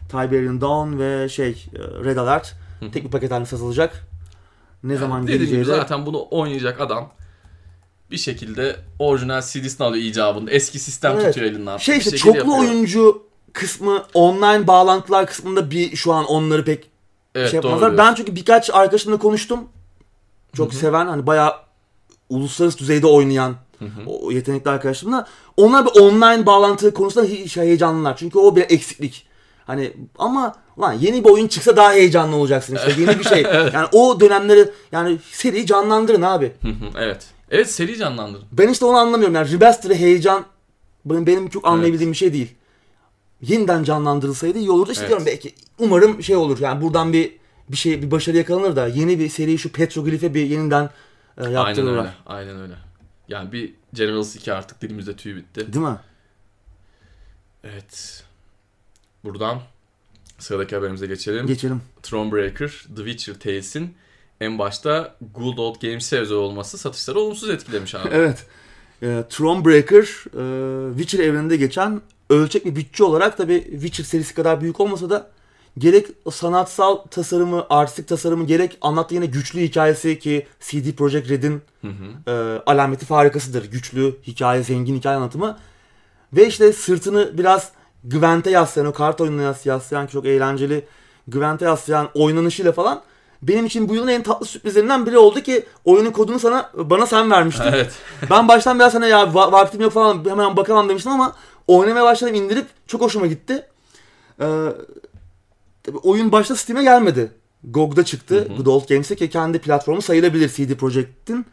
Tiberian Dawn ve şey e, Red Alert tek bir paket halinde satılacak. Ne yani zaman geleceği de... zaten bunu oynayacak adam bir şekilde orijinal CD'sini alıyor icabında. Eski sistem evet. tutuyor elinden. Şey işte çoklu yapıyor. oyuncu kısmı online bağlantılar kısmında bir şu an onları pek evet, şey yapmazlar. Ben çünkü birkaç arkadaşımla konuştum. Çok Hı-hı. seven hani bayağı uluslararası düzeyde oynayan Hı-hı. o yetenekli arkadaşlarımla. Onlar bir online bağlantı konusunda şey heyecanlılar. Çünkü o bir eksiklik. Hani ama lan yeni bir oyun çıksa daha heyecanlı olacaksın işte yeni bir şey. *laughs* Yani o dönemleri yani seriyi canlandırın abi. evet. Evet seri canlandırın. Ben işte onu anlamıyorum. Yani remaster'ı heyecan benim, benim çok anlayabildiğim evet. bir şey değil yeniden canlandırılsaydı iyi olurdu. İşte evet. diyorum belki umarım şey olur. Yani buradan bir bir şey bir başarı yakalanır da yeni bir seri şu Petroglif'e bir yeniden e, yaptırırlar. Aynen öyle. Aynen öyle. Yani bir Generals 2 artık dilimizde tüy bitti. Değil mi? Evet. Buradan sıradaki haberimize geçelim. Geçelim. Thronebreaker, The Witcher Tales'in en başta Good Old Games'e özel olması satışları olumsuz etkilemiş abi. *laughs* evet. E, Thronebreaker, e, Witcher evreninde geçen ölçek bir bütçe olarak tabi Witcher serisi kadar büyük olmasa da gerek sanatsal tasarımı, artistik tasarımı gerek anlattığı yine güçlü hikayesi ki CD Projekt Red'in e, alameti farikasıdır. Güçlü hikaye, zengin hikaye anlatımı. Ve işte sırtını biraz Gwent'e yaslayan, o kart oyununa yaslayan ki çok eğlenceli Gwent'e yaslayan oynanışıyla falan benim için bu yılın en tatlı sürprizlerinden biri oldu ki oyunun kodunu sana bana sen vermiştin. *laughs* Evet. ben baştan biraz sana ya vaktim yok falan hemen bakamam demiştim ama oynamaya başladım indirip çok hoşuma gitti. Ee, tabii oyun başta Steam'e gelmedi. GOG'da çıktı. Hı hı. Good Old Games'e ki kendi platformu sayılabilir CD Projekt'in.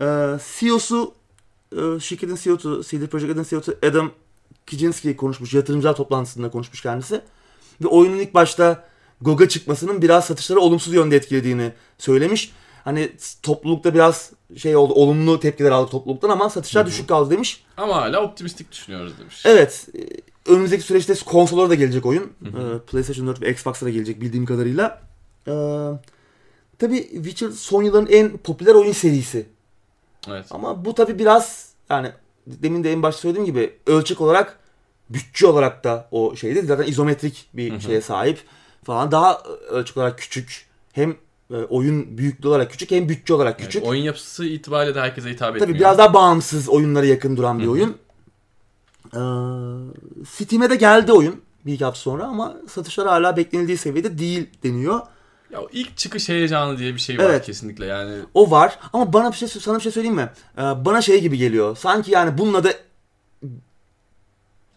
Ee, CEO'su e, şirketin CEO'su, CD Projekt'in CEO'su Adam Kijinski konuşmuş. Yatırımcılar toplantısında konuşmuş kendisi. Ve oyunun ilk başta GOG'a çıkmasının biraz satışları olumsuz yönde etkilediğini söylemiş. Hani toplulukta biraz şey oldu, olumlu tepkiler aldı topluluktan ama satışlar Hı-hı. düşük kaldı demiş. Ama hala optimistik düşünüyoruz demiş. Evet. E, önümüzdeki süreçte konsollara da gelecek oyun. Hı-hı. PlayStation 4 ve Xbox'a da gelecek bildiğim kadarıyla. Ee, tabii Witcher son yılların en popüler oyun serisi. Evet. Ama bu tabii biraz yani demin de en başta söylediğim gibi ölçek olarak bütçe olarak da o şeydi. Zaten izometrik bir Hı-hı. şeye sahip falan. Daha ölçek olarak küçük. Hem e, oyun büyüklüğü olarak küçük hem bütçe olarak küçük. Evet, oyun yapısı itibariyle de herkese hitap etmiyor. Tabii biraz daha bağımsız oyunlara yakın duran bir Hı-hı. oyun. Ee, Steam'e de geldi oyun bir iki hafta sonra ama satışlar hala beklenildiği seviyede değil deniyor. Ya ilk çıkış heyecanı diye bir şey var evet. kesinlikle yani. O var ama bana bir şey sana bir şey söyleyeyim mi? Ee, bana şey gibi geliyor. Sanki yani bununla da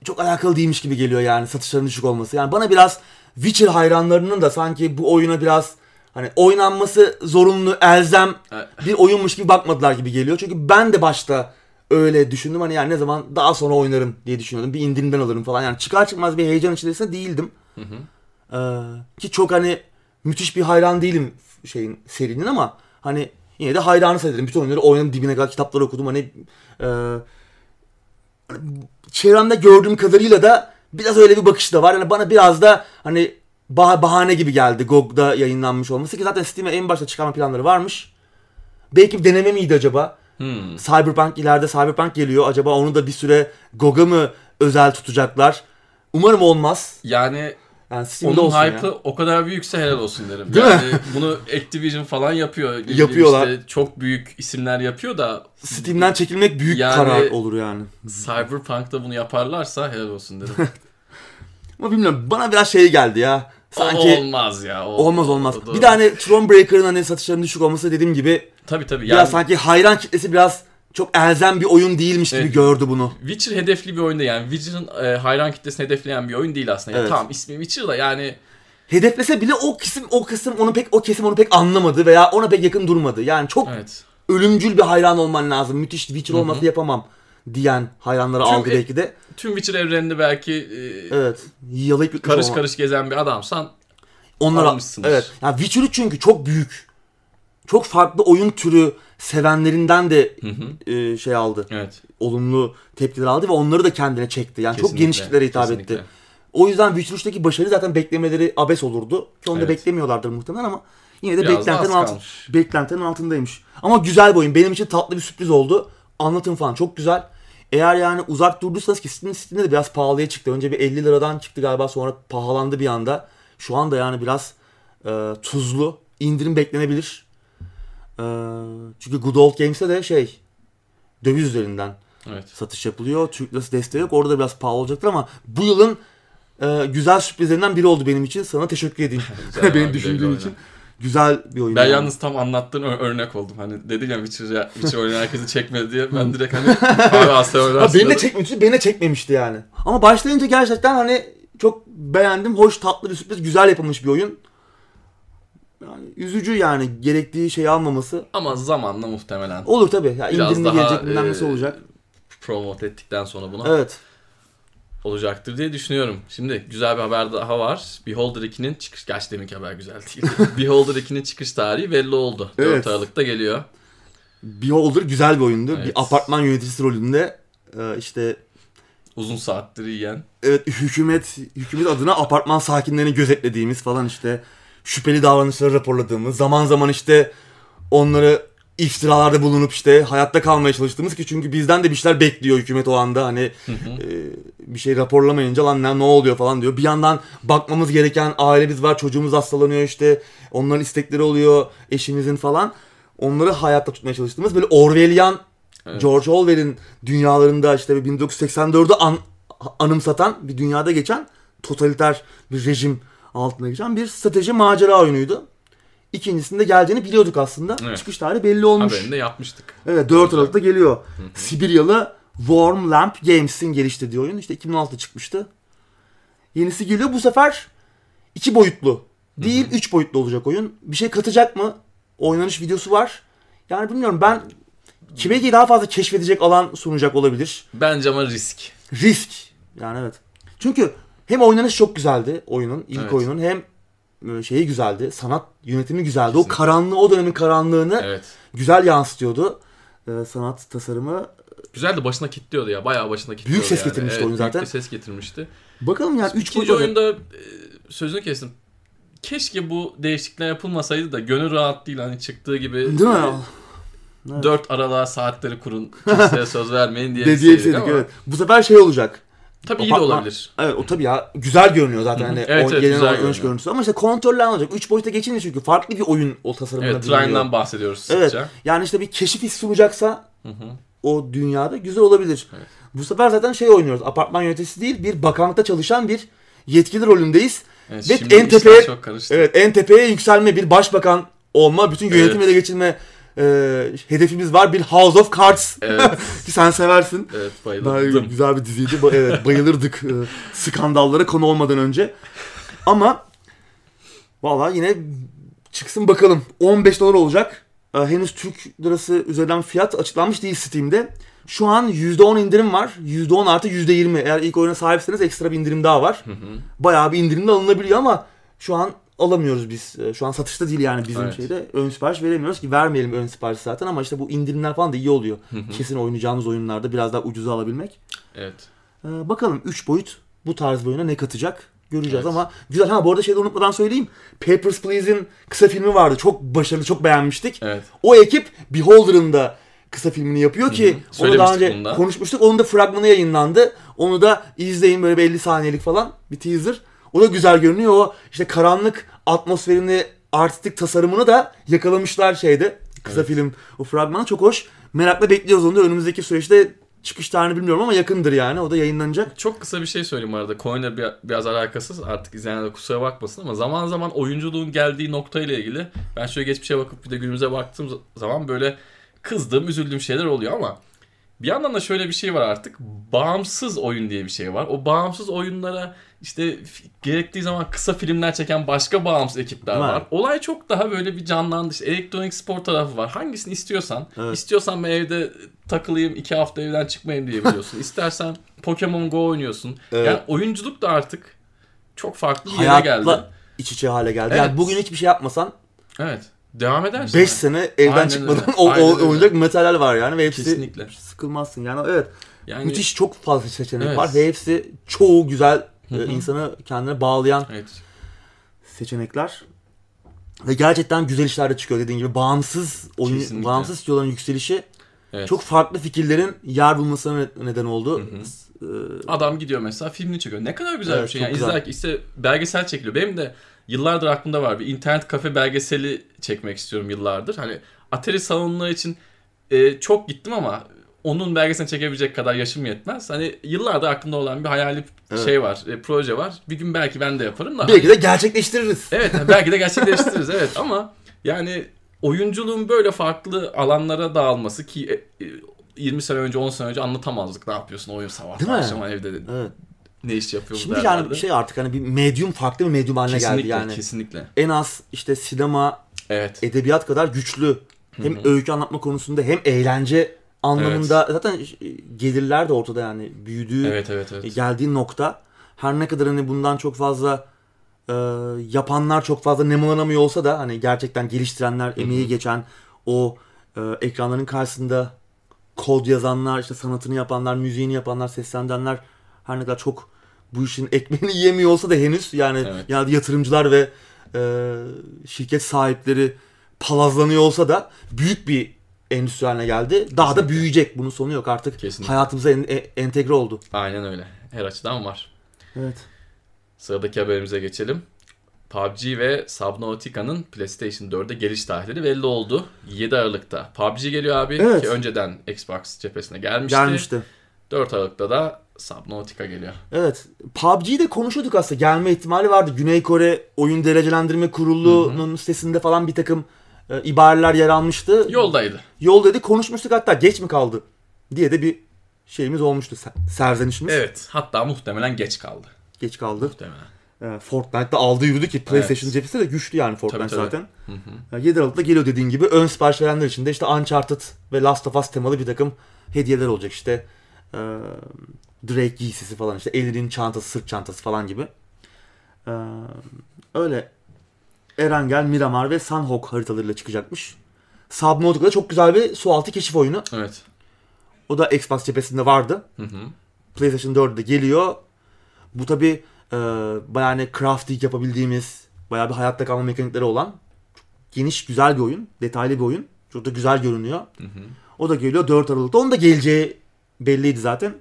çok alakalı değilmiş gibi geliyor yani satışların düşük olması. Yani bana biraz Witcher hayranlarının da sanki bu oyuna biraz hani oynanması zorunlu, elzem bir oyunmuş gibi bakmadılar gibi geliyor. Çünkü ben de başta öyle düşündüm. Hani yani ne zaman daha sonra oynarım diye düşünüyordum. Bir indirimden alırım falan. Yani çıkar çıkmaz bir heyecan içerisinde değildim. Hı hı. Ee, ki çok hani müthiş bir hayran değilim şeyin serinin ama hani yine de hayranı sayılırım. Bütün oyunları oynadım dibine kadar kitapları okudum. Hani e, çevremde gördüğüm kadarıyla da biraz öyle bir bakış da var. Yani bana biraz da hani bah bahane gibi geldi GOG'da yayınlanmış olması ki zaten Steam'e en başta çıkarma planları varmış. Belki bir deneme miydi acaba? Hmm. Cyberpunk ileride Cyberpunk geliyor. Acaba onu da bir süre GOG'a mı özel tutacaklar? Umarım olmaz. Yani yani Onun hype'ı ya. o kadar büyükse helal olsun derim. Değil yani mi? *laughs* bunu Activision falan yapıyor. Yapıyorlar. İşte çok büyük isimler yapıyor da Steam'den çekilmek büyük yani, karar olur yani. Cyberpunk'ta bunu yaparlarsa helal olsun derim. *laughs* Ama bilmiyorum bana biraz şey geldi ya. Sanki olmaz ya. O, olmaz olmaz. O, bir de hani Thronebreaker'ın hani satışlarının düşük olması dediğim gibi tabii tabii. Yani, biraz sanki hayran kitlesi biraz çok elzem bir oyun değilmiş gibi evet. gördü bunu. Witcher hedefli bir oyun değil yani. Witcher'ın e, hayran kitlesini hedefleyen bir oyun değil aslında. Evet. Yani, tamam ismi Witcher da yani hedeflese bile o kısım o kısım onu pek o kesim onu pek anlamadı veya ona pek yakın durmadı. Yani çok evet. ölümcül bir hayran olman lazım. Müthiş Witcher olması yapamam diyen hayranları tüm, aldı belki de. Tüm Witcher evreninde belki e, evet. Yalayıp karış olma. karış gezen bir adamsan Onlar Evet. Yani Witcher çünkü çok büyük. Çok farklı oyun türü sevenlerinden de hı hı. E, şey aldı. Evet. Olumlu tepkiler aldı ve onları da kendine çekti. Yani kesinlikle, çok geniş kitlere hitap kesinlikle. etti. O yüzden Witcher 3'teki başarı zaten beklemeleri abes olurdu. Ki onu evet. da beklemiyorlardır muhtemelen ama yine de beklentinin, alt, beklentinin altındaymış. Ama güzel bir oyun. Benim için tatlı bir sürpriz oldu. Anlatım falan çok güzel. Eğer yani uzak durduysanız ki Steam, Steam'de de biraz pahalıya çıktı. Önce bir 50 liradan çıktı galiba sonra pahalandı bir anda. Şu anda yani biraz e, tuzlu. indirim beklenebilir. Ee, çünkü Good Old Games'te de şey döviz üzerinden evet. satış yapılıyor. Türk lirası desteği yok. Orada biraz pahalı olacaktır ama bu yılın e, güzel sürprizlerinden biri oldu benim için. Sana teşekkür edeyim. *laughs* *laughs* benim düşündüğüm için. Güzel bir oyun. Ben yani. yalnız tam anlattığın örnek oldum. Hani dedin ya Witcher, *laughs* Witcher oyunu herkesi çekmedi diye. Ben direkt hani abi Asya oynarsın. Beni de çekmemişti. Beni de çekmemişti yani. Ama başlayınca gerçekten hani çok beğendim. Hoş tatlı bir sürpriz. Güzel yapılmış bir oyun. Yani üzücü yani gerektiği şeyi almaması. Ama zamanla muhtemelen. Olur tabii. Ya indirimli gelecek bilmem nasıl olacak. Promote ettikten sonra buna. Evet. Olacaktır diye düşünüyorum. Şimdi güzel bir haber daha var. Beholder 2'nin çıkış... Gerçi deminki haber güzel değil. *laughs* Beholder 2'nin çıkış tarihi belli oldu. Evet. 4 Aralık'ta geliyor. Beholder güzel bir oyundu. Evet. Bir apartman yöneticisi rolünde e, işte uzun saattir yiyen. Evet hükümet hükümet adına apartman sakinlerini gözetlediğimiz falan işte şüpheli davranışları raporladığımız, zaman zaman işte onları iftiralarda bulunup işte hayatta kalmaya çalıştığımız ki çünkü bizden de bir şeyler bekliyor hükümet o anda hani hı hı. E, bir şey raporlamayınca lan ne, ne oluyor falan diyor. Bir yandan bakmamız gereken ailemiz var çocuğumuz hastalanıyor işte onların istekleri oluyor eşimizin falan onları hayatta tutmaya çalıştığımız böyle Orwellian evet. George Orwell'in dünyalarında işte 1984'ü an, anımsatan bir dünyada geçen totaliter bir rejim altına geçen bir strateji macera oyunuydu. İkincisinde geleceğini biliyorduk aslında. Evet. Çıkış tarihi belli olmuş. Haberini de yapmıştık. Evet 4 Aralık'ta geliyor. Hı hı. Sibiryalı Warm Lamp Games'in geliştirdiği oyun. İşte 2016'da çıkmıştı. Yenisi geliyor bu sefer iki boyutlu. Değil 3 boyutlu olacak oyun. Bir şey katacak mı? Oynanış videosu var. Yani bilmiyorum ben kime ki daha fazla keşfedecek alan sunacak olabilir. Bence ama risk. Risk. Yani evet. Çünkü hem oynanış çok güzeldi oyunun, ilk Evet. oyunun hem şeyi güzeldi. Sanat yönetimi güzeldi. O karanlığı, o dönemin karanlığını Evet. güzel yansıtıyordu. E, sanat tasarımı. Güzel de başına kilitliyordu ya. Bayağı başına kilitliyordu ses yani. getirmişti evet, oyun zaten. Büyük ses getirmişti. Bakalım yani 3 İkinci oyunda e, sözünü kestim. Keşke bu değişiklikler yapılmasaydı da gönül rahat değil hani çıktığı gibi. Değil mi? e, Dört aralığa saatleri kurun. Kimseye söz vermeyin diye. Dediği evet. evet. Bu sefer şey olacak. Tabii iyi de olabilir. Evet o tabii ya güzel görünüyor zaten hani Evet, o evet, genel olarak görüntüsü ama işte kontroller olacak. 3 boyuta geçince çünkü farklı bir oyun o tasarımına Evet. Trine'dan bahsediyoruz Evet. sıkça. Yani işte bir keşif hissi sunacaksa o dünyada güzel olabilir. Evet. Bu sefer zaten şey oynuyoruz. Apartman yöneticisi değil bir bakanlıkta çalışan bir yetkili rolündeyiz. Evet, Ve en tepeye evet en tepeye yükselme bir başbakan olma, bütün yönetim Evet. ele geçirme e, hedefimiz var. Bir House of Cards Evet, *laughs* sen seversin. evet Daha bayıldım. güzel bir diziydi. Evet bayılırdık e, skandallara konu olmadan önce. Ama valla yine çıksın bakalım. 15 dolar olacak. E, henüz Türk lirası üzerinden fiyat açıklanmış değil Steam'de. Şu an %10 indirim var. %10 artı %20. Eğer ilk oyuna sahipseniz ekstra bir indirim daha var. Hı hı. Bayağı bir indirimde alınabiliyor ama şu an alamıyoruz biz. E, Şu an satışta değil yani bizim Evet. şeyde. Ön sipariş veremiyoruz ki vermeyelim ön sipariş zaten ama işte bu indirimler falan da iyi oluyor. Kesin oynayacağınız oyunlarda biraz daha ucuza alabilmek. Evet. Ee, bakalım 3 boyut bu tarz bir oyuna ne katacak göreceğiz Evet. ama güzel. Ha bu arada şeyde unutmadan söyleyeyim. Papers, Please'in kısa filmi vardı. Çok başarılı, çok beğenmiştik. Evet. O ekip Beholder'ın da kısa filmini yapıyor ki Hı hı. onu daha önce bunu da. konuşmuştuk. Onun da fragmanı yayınlandı. Onu da izleyin böyle bir 50 saniyelik falan bir teaser. O da güzel görünüyor. O işte karanlık atmosferini, artistik tasarımını da yakalamışlar şeyde. Kısa Evet. film o fragmanı çok hoş. Merakla bekliyoruz onu da önümüzdeki süreçte çıkış tarihini bilmiyorum ama yakındır yani. O da yayınlanacak. Çok kısa bir şey söyleyeyim arada. Coin'le bir, biraz alakasız. Artık izleyenler kusura bakmasın ama zaman zaman oyunculuğun geldiği noktayla ilgili ben şöyle geçmişe bakıp bir de günümüze baktığım zaman böyle kızdığım, üzüldüğüm şeyler oluyor ama bir yandan da şöyle bir şey var artık. Bağımsız oyun diye bir şey var. O bağımsız oyunlara işte gerektiği zaman kısa filmler çeken başka bağımsız ekipler Var. var. Olay çok daha böyle bir canlandı. İşte elektronik spor tarafı var. Hangisini istiyorsan. Evet. İstiyorsan ben evde takılayım iki hafta evden çıkmayayım diyebiliyorsun. *laughs* İstersen Pokemon Go oynuyorsun. Evet. Yani oyunculuk da artık çok farklı bir yere geldi. Hayatla iç içe hale geldi. Evet. Yani bugün hiçbir şey yapmasan Evet. Devam edersin. 5 sene evden Aynen çıkmadan öyle. o, oynayacak materyal var yani ve hepsi Kesinlikle. sıkılmazsın yani evet. Yani Müthiş çok fazla seçenek Evet. var ve hepsi çoğu güzel e, Hı hı. insanı kendine bağlayan Evet. seçenekler. Ve gerçekten güzel işler de çıkıyor dediğin gibi. Bağımsız oyun, Kesinlikle. bağımsız stüdyoların yükselişi Evet. çok farklı fikirlerin yer bulmasına ne- neden oldu. Hı Ee, Adam gidiyor mesela filmini çekiyor. Ne kadar güzel Evet, bir şey. Yani güzel. izlerken işte belgesel çekiliyor. Benim de yıllardır aklımda var. Bir internet kafe belgeseli çekmek istiyorum yıllardır. Hani Atari salonları için e, çok gittim ama onun belgeselini çekebilecek kadar yaşım yetmez. Hani yıllardır aklımda olan bir hayali Evet. şey var, e, proje var. Bir gün belki ben de yaparım da. Belki de gerçekleştiririz. Evet belki de gerçekleştiririz *laughs* evet ama yani oyunculuğun böyle farklı alanlara dağılması ki e, e, 20 sene önce 10 sene önce anlatamazdık ne yapıyorsun oyun sabah akşam evde Evet. ne iş yapıyoruz Şimdi yani şey artık hani bir medyum farklı bir medyum haline kesinlikle geldi yani. kesinlikle En az işte sinema, evet edebiyat kadar güçlü. Hem Hı hı. öykü anlatma konusunda hem eğlence anlamında zaten gelirler de ortada yani. Büyüdüğü evet evet evet. geldiği nokta. Her ne kadar hani bundan çok fazla e, yapanlar çok fazla nemalanamıyor olsa da hani gerçekten geliştirenler, emeği geçen o e, ekranların karşısında kod yazanlar, işte sanatını yapanlar, müziğini yapanlar, seslendirenler her ne kadar çok bu işin ekmeğini *laughs* yiyemiyor olsa da henüz yani, Evet. yani yatırımcılar ve e, şirket sahipleri palazlanıyor olsa da büyük bir endüstri haline geldi. Daha da büyüyecek. Bunun sonu yok artık. Kesinlikle. Hayatımıza en- e- entegre oldu. aynen öyle her açıdan var Evet. sıradaki haberimize geçelim PUBG ve Subnautica'nın PlayStation 4'e geliş tarihleri belli oldu. 7 Aralık'ta PUBG geliyor abi Evet. ki önceden Xbox cephesine gelmişti. Gelmişti. 4 Aralık'ta da Subnautica geliyor. Evet. PUBG'de konuşuyorduk aslında. Gelme ihtimali vardı. Güney Kore Oyun Derecelendirme Kurulu'nun sitesinde falan bir takım e, ibareler yer almıştı. Yoldaydı. Yol dedi konuşmuştuk hatta geç mi kaldı diye de bir şeyimiz olmuştu. se- Serzenişimiz. Evet. Hatta muhtemelen geç kaldı. Geç kaldı. Muhtemelen. E, Fortnite'da aldı yürüdü ki PlayStation evet. cephesi de güçlü yani Fortnite tabii, tabii. zaten. Hı hı. 7 Aralık'ta geliyor dediğin gibi. Ön sipariş verenler için de işte Uncharted ve Last of Us temalı bir takım hediyeler olacak işte. E, Drake giysisi falan işte. Elinin çantası, sırt çantası falan gibi. E, öyle Erangel, Miramar ve Sunhawk haritalarıyla çıkacakmış. Subnautica'da çok güzel bir sualtı keşif oyunu. Evet. O da Xbox cephesinde vardı. Hı hı. PlayStation 4'de geliyor. Bu tabi e, bayağı hani crafting yapabildiğimiz, bayağı bir hayatta kalma mekanikleri olan geniş, güzel bir oyun. Detaylı bir oyun. Çok da güzel görünüyor. Hı hı. O da geliyor 4 Aralık'ta. Onun da geleceği belliydi zaten.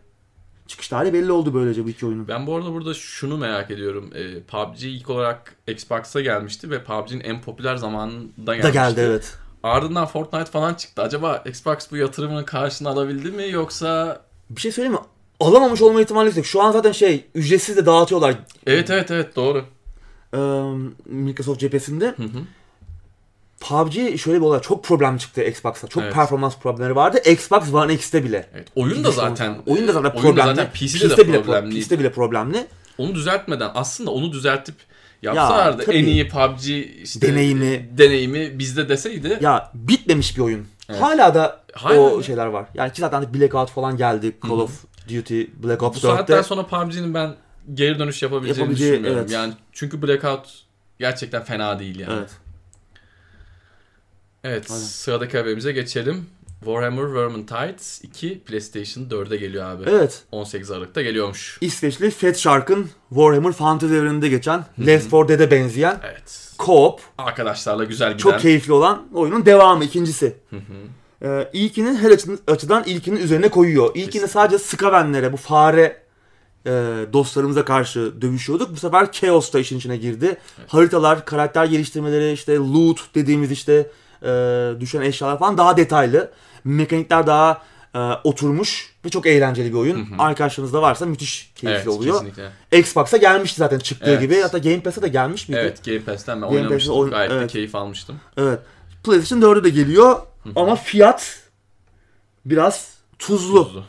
Çıkış tarihi belli oldu böylece bu iki oyunun. Ben bu arada burada şunu merak ediyorum. E, PUBG ilk olarak Xbox'a gelmişti ve PUBG'nin en popüler zamanında gelmişti. Da geldi evet. Ardından Fortnite falan çıktı. Acaba Xbox bu yatırımının karşını alabildi mi yoksa... Bir şey söyleyeyim mi? Alamamış olma ihtimali yüksek. Şu an zaten şey ücretsiz de dağıtıyorlar. Evet evet evet doğru. Ee, Microsoft cephesinde. Hı hı. PUBG şöyle bir olay çok problem çıktı Xbox'ta. Çok evet. performans problemleri vardı. Xbox One X'te bile. Evet. Oyun da zaten oyun da zaten problemli. Oyun da zaten PC'de, PC'de de bile problemli. PC'de bile problemli. Onu düzeltmeden aslında onu düzeltip yapsalardı ya, en iyi PUBG işte deneyimi deneyimi bizde deseydi. Ya bitmemiş bir oyun. Evet. Hala da Hala o mi? şeyler var. Yani ki zaten Blackout falan geldi. Call Hı-hı. of Duty Black Ops 4'te. Bu saatten sonra PUBG'nin ben geri dönüş yapabileceğini Yapabileceği, düşünmüyorum. Evet. Yani çünkü Blackout gerçekten fena değil yani. Evet. Evet Aynen. sıradaki haberimize geçelim. Warhammer Vermintide 2 PlayStation 4'e geliyor abi. Evet. 18 Aralık'ta geliyormuş. İsveçli Fat Shark'ın Warhammer Fantasy evreninde geçen Left 4 Dead'e benzeyen evet. co-op. Arkadaşlarla güzel giden. Çok keyifli olan oyunun devamı ikincisi. Hı hı. Ee, ilkinin her açıdan ilkinin üzerine koyuyor. İlkini Kesinlikle. sadece Skavenlere bu fare e, dostlarımıza karşı dövüşüyorduk. Bu sefer Chaos da işin içine girdi. Evet. Haritalar, karakter geliştirmeleri, işte loot dediğimiz işte e, düşen eşyalar falan daha detaylı. Mekanikler daha e, oturmuş ve çok eğlenceli bir oyun. Hı hı. Arkadaşlarınızda varsa müthiş keyifli evet, oluyor. Kesinlikle. Xbox'a gelmişti zaten çıktığı evet. gibi. Hatta Game Pass'e de gelmiş miydi? Evet Game Pass'ten ben Game oynamıştım. Oyun... Gayet evet. de keyif almıştım. Evet. PlayStation 4'e de geliyor hı hı. ama fiyat biraz tuzlu. tuzlu.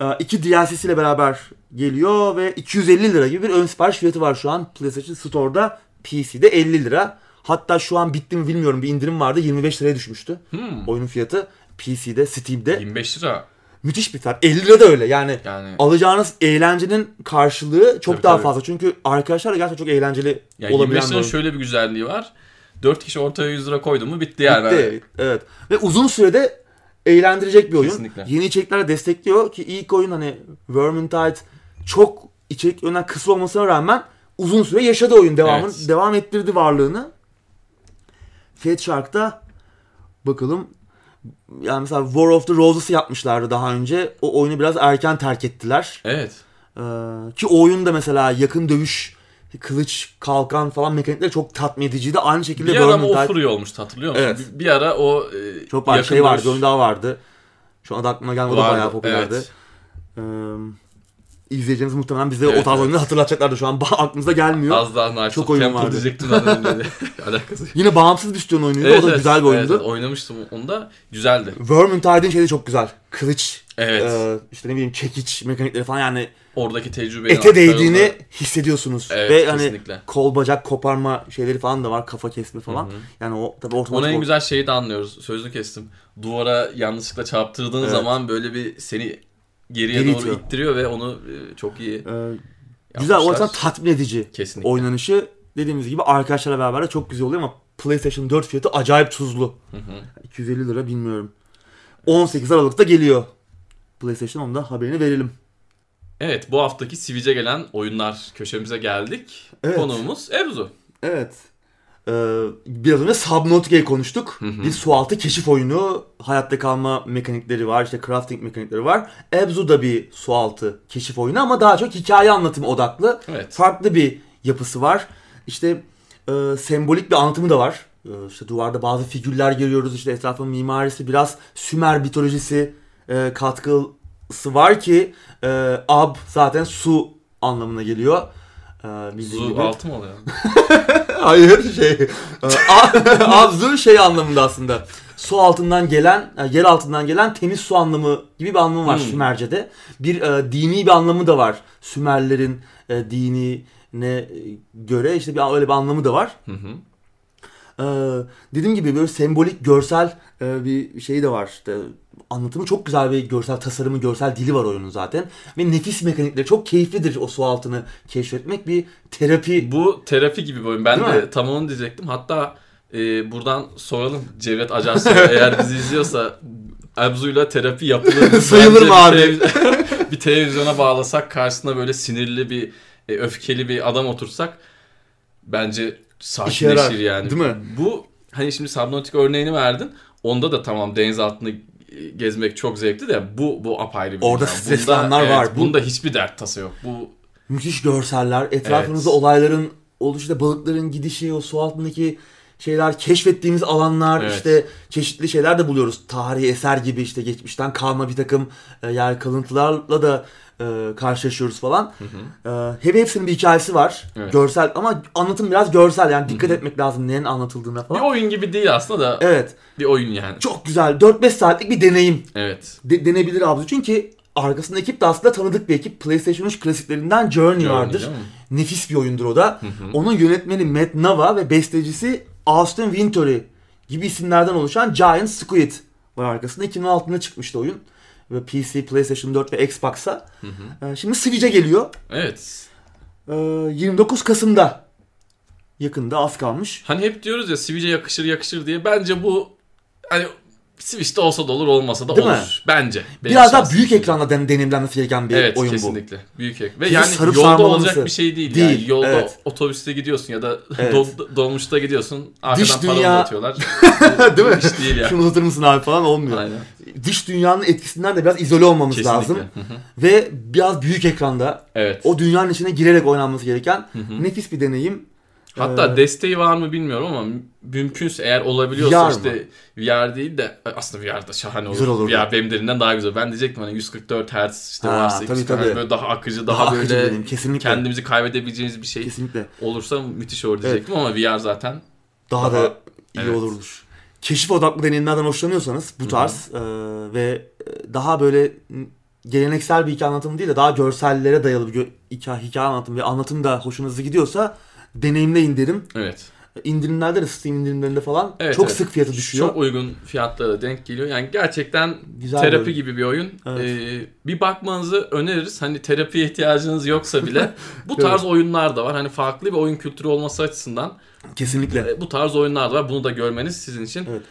E, iki DLC'siyle beraber geliyor ve 250 lira gibi bir ön sipariş fiyatı var şu an PlayStation Store'da. PC'de 50 lira. Hatta şu an bitti mi bilmiyorum bir indirim vardı 25 liraya düşmüştü. Hmm. Oyunun fiyatı PC'de, Steam'de. 25 lira. Müthiş bir tat. 50 lira da öyle yani, yani alacağınız eğlencenin karşılığı çok tabii, daha tabii. fazla. Çünkü arkadaşlarla gerçekten çok eğlenceli yani olabilen 25 liranın şöyle bir güzelliği var. 4 kişi ortaya 100 lira koydu mu bitti yani. Bitti. Evet. Ve uzun sürede eğlendirecek bir oyun. Kesinlikle. Yeni içerikler destekliyor ki ilk oyun hani Vermintide çok içerik yönden kısa olmasına rağmen uzun süre yaşadı oyun devamın evet. devam ettirdi varlığını. Fat Shark'ta bakalım yani mesela War of the Roses'ı yapmışlardı daha önce. O oyunu biraz erken terk ettiler. Evet. Ee, ki o oyunda mesela yakın dövüş, kılıç, kalkan falan mekanikleri çok tatmin ediciydi. Aynı şekilde bir ara o free olmuştu hatırlıyor musun? Evet. Bir, bir ara o e, çok var, şey vardı, dövüş... daha vardı. Şu an aklıma gelmedi. O da bayağı popülerdi. Evet. Ee, izleyeceğimiz muhtemelen bize evet, o tarz evet. oyunları hatırlatacaklardı şu an. *laughs* aklımıza gelmiyor. Az daha Night Çok oyun vardı. diyecektim zaten *laughs* *laughs* Alakası. Yine bağımsız bir stüdyon oyunuydu. Evet, o da evet, güzel bir oyundu. Evet, oynamıştım onu da. Güzeldi. Vermintide'in şeyi çok güzel. Kılıç. Evet. E, işte ne bileyim çekiç mekanikleri falan yani. Oradaki tecrübenin ete değdiğini hissediyorsunuz. Evet, Ve hani kesinlikle. kol bacak koparma şeyleri falan da var. Kafa kesme falan. Hı-hı. Yani o tabii otomatik. Ona en güzel şeyi de anlıyoruz. Sözlü kestim. Duvara yanlışlıkla çarptırdığın evet. zaman böyle bir seni geriye Geri doğru itiyor. ittiriyor ve onu e, çok iyi ee, Güzel o yüzden tatmin edici Kesinlikle. oynanışı. Dediğimiz gibi arkadaşlarla beraber de çok güzel oluyor ama PlayStation 4 fiyatı acayip tuzlu. Hı hı. 250 lira bilmiyorum. 18 Aralık'ta geliyor. PlayStation onu da haberini verelim. Evet bu haftaki Sivic'e gelen oyunlar köşemize geldik. Evet. Konuğumuz Ebzu. Evet. Ee, biraz önce Subnautica'yı konuştuk. Hı hı. Bir sualtı keşif oyunu. Hayatta kalma mekanikleri var. işte crafting mekanikleri var. Ebzu da bir sualtı keşif oyunu ama daha çok hikaye anlatımı odaklı. Evet. Farklı bir yapısı var. İşte e, sembolik bir anlatımı da var. E, işte duvarda bazı figürler görüyoruz. İşte etrafın mimarisi biraz Sümer mitolojisi e, katkısı var ki e, Ab zaten su anlamına geliyor. Ee, Zu gibi. altı mı oluyor? *laughs* Hayır şey e, Abzu *laughs* şey anlamında aslında su altından gelen e, yer altından gelen temiz su anlamı gibi bir anlamı var hmm. Sümerce'de. Bir e, dini bir anlamı da var. Sümerlerin e, dini ne göre işte bir öyle bir anlamı da var. Hı hı. Ee, dediğim gibi böyle sembolik görsel e, bir şey de var. İşte anlatımı çok güzel bir görsel tasarımı, görsel dili var oyunun zaten. Ve nefis mekanikleri çok keyiflidir o su altını keşfetmek. Bir terapi. Bu terapi gibi bir oyun. Ben Değil de mi? tam onu diyecektim. Hatta e, buradan soralım Cevdet Ajansı *laughs* eğer bizi izliyorsa Abzu'yla terapi yapılır. *laughs* Sayılır mı abi? Bir, televiz- *laughs* bir televizyona bağlasak karşısına böyle sinirli bir e, öfkeli bir adam otursak bence sakinleşir yani. Değil mi? Bu hani şimdi Subnautica örneğini verdin. Onda da tamam deniz altını gezmek çok zevkli de bu bu apayrı bir Orada stresli anlar evet, var. Bunda hiçbir dert tası yok. Bu müthiş görseller, etrafınızda evet. olayların oluşu balıkların gidişi, o su altındaki şeyler, keşfettiğimiz alanlar, evet. işte çeşitli şeyler de buluyoruz. Tarihi eser gibi işte geçmişten kalma bir takım e, yer kalıntılarla da e, karşılaşıyoruz falan. Hı hı. E, hep hepsinin bir hikayesi var. Evet. Görsel ama anlatım biraz görsel yani dikkat hı hı. etmek lazım neyin anlatıldığına falan. Bir oyun gibi değil aslında da. Evet. Bir oyun yani. Çok güzel. 4-5 saatlik bir deneyim. Evet. De- denebilir abi. Çünkü arkasında ekip de aslında tanıdık bir ekip. PlayStation 3 klasiklerinden Journey, Journey vardır. Nefis bir oyundur o da. Hı hı. Onun yönetmeni Matt Nava ve bestecisi Austin Wintory gibi isimlerden oluşan Giant Squid var arkasında. 2016'da çıkmıştı oyun ve PC, PlayStation 4 ve Xbox'a. Hı hı. Ee, şimdi Switch'e geliyor. Evet. 29 ee, Kasım'da yakında az kalmış. Hani hep diyoruz ya Switch'e yakışır yakışır diye. Bence bu hani Switch'te olsa da olur olmasa da Değil olur. Mi? Bence. Biraz daha büyük ekranda den deneyimlenmesi gereken bir evet, oyun kesinlikle. bu. Evet kesinlikle. Büyük ekran. Ve yani yolda olacak bir şey değil. değil. Yani yolda evet. otobüste gidiyorsun ya da *laughs* evet. dol, dolmuşta gidiyorsun. Arkadan Dış para dünya... uzatıyorlar. *laughs* değil mi? Iş değil yani. Şunu uzatır mısın abi falan olmuyor. Aynen. Dış dünyanın etkisinden de biraz izole olmamız kesinlikle. lazım. Ve biraz büyük ekranda evet. o dünyanın içine girerek oynanması gereken nefis bir deneyim. Hatta ee, desteği var mı bilmiyorum ama mümkünse eğer olabiliyorsa VR işte mı? VR değil de aslında VR da şahane olur. Güzel olur. VR benim derinden daha güzel. Ben diyecektim hani 144 Hz işte ha, varsa tabii, tabii. böyle daha akıcı, daha, daha böyle akıcı Kesinlikle. kendimizi kaybedebileceğiniz bir şey Kesinlikle. olursa müthiş olur diyecektim evet. ama VR zaten daha, daha da iyi evet. olurmuş. Keşif odaklı deneyimlerden hoşlanıyorsanız bu tarz e, ve daha böyle geleneksel bir hikaye anlatımı değil de daha görsellere dayalı bir hikaye, hikaye anlatımı ve anlatım da hoşunuza gidiyorsa deneyimleyin derim. Evet. İndirimlerde de Steam indirimlerinde falan evet, çok evet. sık fiyatı düşüyor. Çok uygun fiyatlara denk geliyor. Yani gerçekten Güzel terapi bir gibi bir oyun. Evet. Ee, bir bakmanızı öneririz. Hani terapiye ihtiyacınız yoksa bile *laughs* bu tarz evet. oyunlar da var. Hani farklı bir oyun kültürü olması açısından kesinlikle e, bu tarz oyunlar da var. Bunu da görmeniz sizin için evet.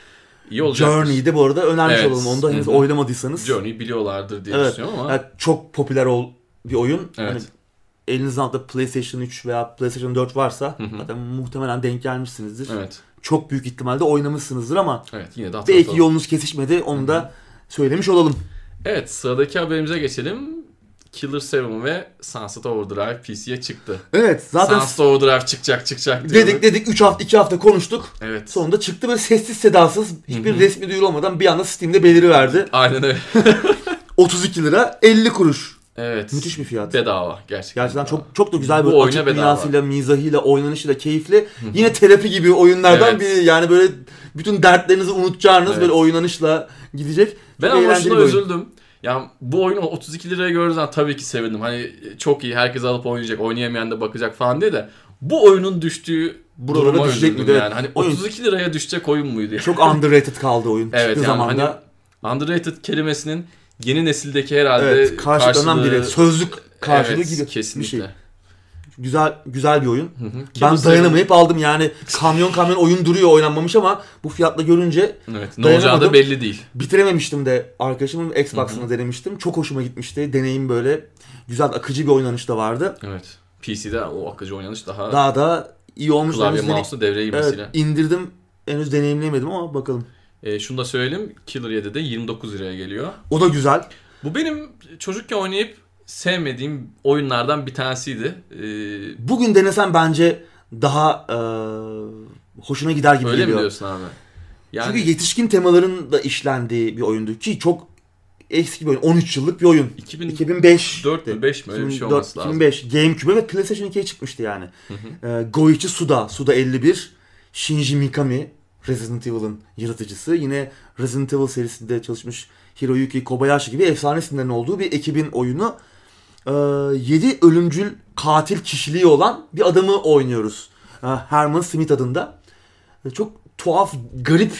iyi olacak. Journey'de bu arada önermiş evet. olalım. Onu da henüz Hı-hı. oynamadıysanız. Journey biliyorlardır diye evet. düşünüyorum ama. Yani çok popüler ol bir oyun. Evet. Hani elinizin altında PlayStation 3 veya PlayStation 4 varsa hı hı. zaten muhtemelen denk gelmişsinizdir. Evet. Çok büyük ihtimalle oynamışsınızdır ama evet, yine de belki yolunuz kesişmedi onu hı hı. da söylemiş olalım. Evet sıradaki haberimize geçelim. Killer 7 ve Sunset Overdrive PC'ye çıktı. Evet zaten Sunset Overdrive çıkacak çıkacak diyorduk. Dedik dedik 3 hafta 2 hafta konuştuk. Evet. Sonunda çıktı böyle sessiz sedasız hiçbir Hı-hı. resmi duyuru olmadan bir anda Steam'de beliri verdi. Aynen öyle. *laughs* 32 lira 50 kuruş. Evet. Müthiş bir fiyat. Bedava gerçekten. Gerçekten çok çok da güzel bir açık bedava. dünyasıyla, mizahıyla, oynanışıyla keyifli. Yine terapi gibi oyunlardan evet. bir yani böyle bütün dertlerinizi unutacağınız evet. böyle oynanışla gidecek. Ben ama şuna üzüldüm. Yani bu oyunu 32 liraya gördüğünüzden tabii ki sevindim. Hani çok iyi herkes alıp oynayacak, oynayamayan da bakacak falan diye de bu oyunun düştüğü duruma düşecek mi? Yani hani 32 liraya düşecek oyun muydu? Çok underrated kaldı oyun. *laughs* evet Çıktığı yani zamanda. hani underrated kelimesinin yeni nesildeki herhalde evet, karşılanan biri. Sözlük karşılığı evet, gibi kesinlikle. bir şey. Güzel güzel bir oyun. Hı hı. Ben dayanamayıp aldım yani kamyon kamyon oyun duruyor oynanmamış ama bu fiyatla görünce evet, ne olacağı da belli değil. Bitirememiştim de arkadaşımın Xbox'ını denemiştim. Çok hoşuma gitmişti. Deneyim böyle güzel akıcı bir oynanış da vardı. Evet. PC'de o akıcı oynanış daha daha da iyi olmuş. Klavye mouse'u devreye girmesiyle. Evet, indirdim. Henüz deneyimleyemedim ama bakalım. E, şunu da söyleyeyim. Killer 7'de 29 liraya geliyor. O da güzel. Bu benim çocukken oynayıp sevmediğim oyunlardan bir tanesiydi. Ee, Bugün denesem bence daha e, hoşuna gider gibi öyle geliyor. Öyle mi diyorsun abi? Yani... Çünkü yetişkin temaların da işlendiği bir oyundu ki çok eski bir oyun. 13 yıllık bir oyun. 2000, 2005. 4 mü 5 mi öyle 2004, bir şey olması 2005. lazım. GameCube ve PlayStation 2'ye çıkmıştı yani. Hı hı. E, Goichi Suda, Suda 51, Shinji Mikami, Resident Evil'ın yaratıcısı. Yine Resident Evil serisinde çalışmış Hiroyuki Kobayashi gibi efsane isimlerin olduğu bir ekibin oyunu. 7 ölümcül katil kişiliği olan bir adamı oynuyoruz. E, Herman Smith adında. E, çok tuhaf, garip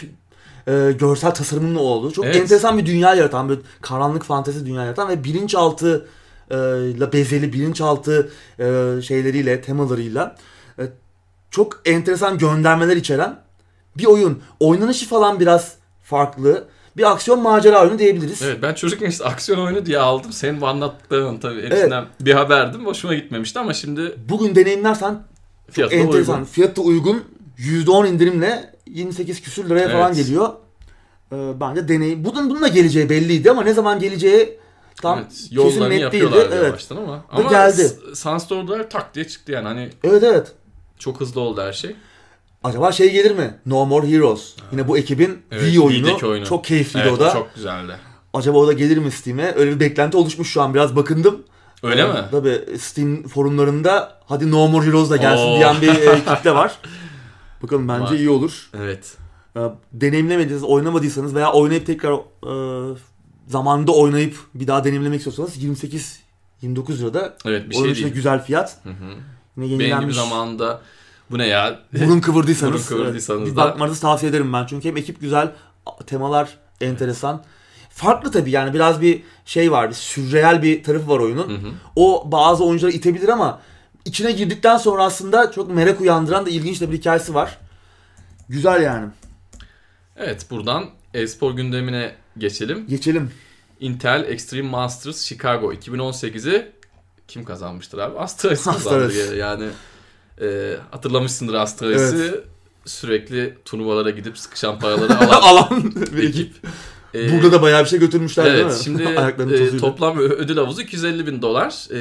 e, görsel tasarımının olduğu, çok evet. enteresan bir dünya yaratan, bir karanlık fantezi dünya yaratan ve bilinçaltı e, ile bezeli bilinçaltı e, şeyleriyle, temalarıyla e, çok enteresan göndermeler içeren bir oyun. Oynanışı falan biraz farklı. Bir aksiyon macera oyunu diyebiliriz. Evet ben çocukken işte aksiyon oyunu diye aldım. Senin bu anlattıkların tabii hepsinden evet. bir haberdim. Hoşuma gitmemişti ama şimdi... Bugün deneyimlersen Fiyatı enteresan. Uygun. Fiyatı uygun. %10 indirimle 28 küsür liraya evet. falan geliyor. Ee, bence deneyim. Bunun bununla geleceği belliydi ama ne zaman geleceği tam evet, kesin net değildi. Evet. ama. Ama geldi. Sunstore'da tak diye çıktı yani hani. Evet evet. Çok hızlı oldu her şey. Acaba şey gelir mi? No More Heroes. Yine bu ekibin evet, Wii oyunu. oyunu. Çok keyifliydi evet, o da. çok güzeldi. Acaba o da gelir mi Steam'e? Öyle bir beklenti oluşmuş şu an. Biraz bakındım. Öyle ee, mi? Tabii Steam forumlarında hadi No More Heroes da gelsin Oo. diyen bir e, *laughs* kitle var. Bakalım bence var. iyi olur. Evet. E, deneyimlemediyseniz, oynamadıysanız veya oynayıp tekrar e, zamanında oynayıp bir daha deneyimlemek istiyorsanız 28 29 lirada. Evet bir şey değil. güzel fiyat. Hı hı. Yine yenilenmiş. Benim gibi zamanında bu ne ya? Burun kıvırdıysanız. Burun kıvırdıysanız bir bakmanızı tavsiye ederim ben. Çünkü hem ekip güzel, temalar enteresan. Farklı tabii yani biraz bir şey var, bir sürreel bir tarafı var oyunun. Hı hı. O bazı oyuncuları itebilir ama içine girdikten sonra aslında çok merak uyandıran da ilginç de bir hikayesi var. Güzel yani. Evet buradan e-spor gündemine geçelim. Geçelim. Intel Extreme Masters Chicago 2018'i kim kazanmıştır abi? Astralis *laughs* kazandı yani. E, hatırlamışsındır Astralis'i. Evet. Sürekli turnuvalara gidip sıkışan paraları *laughs* alan, alan bir ekip. Ee, Burada da bayağı bir şey götürmüşler evet, değil mi? Şimdi *laughs* e, toplam ödül havuzu 250 bin dolar. E,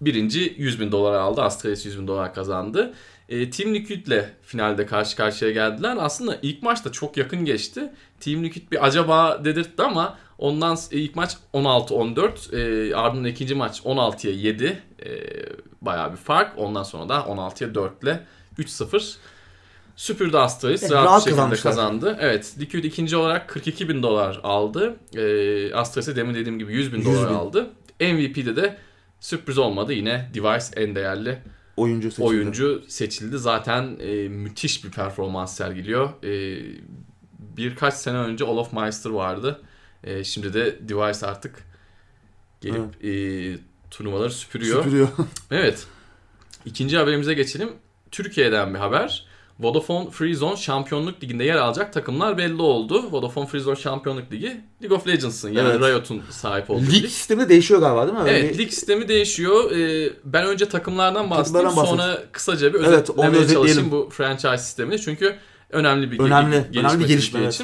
birinci 100 bin dolar aldı. Astralis 100 bin dolar kazandı. E, Team Liquid'le finalde karşı karşıya geldiler. Aslında ilk maçta çok yakın geçti. Team Liquid bir acaba dedirtti ama ondan ilk maç 16-14. E, ardından ikinci maç 16'ya 7. E, bayağı bir fark. Ondan sonra da 16'ya 4 ile 3-0 süpürdü Astralis. Evet, rahat, rahat bir şekilde kazandı. Evet. Liquid ikinci olarak 42 bin dolar aldı. E, Astralis'e demin dediğim gibi 100 bin dolar bin. aldı. MVP'de de sürpriz olmadı. Yine Device en değerli oyuncu seçildi. Oyuncu seçildi. Zaten e, müthiş bir performans sergiliyor. E, birkaç sene önce Olaf Meister vardı. E, şimdi de Device artık gelip e, turnuvaları süpürüyor. Süpürüyor. *laughs* evet. İkinci haberimize geçelim. Türkiye'den bir haber. Vodafone Free Zone Şampiyonluk Ligi'nde yer alacak takımlar belli oldu. Vodafone Free Zone Şampiyonluk Ligi League of Legends'ın yani evet. Riot'un sahip olduğu lig. Lig sistemi değişiyor galiba değil mi? Evet, yani... lig sistemi değişiyor. Ee, ben önce takımlardan bahsedeyim sonra kısaca bir özetlemeye evet, çalışayım bu franchise sistemini. Çünkü önemli bir önemli, gelişme, önemli bir gelişme evet.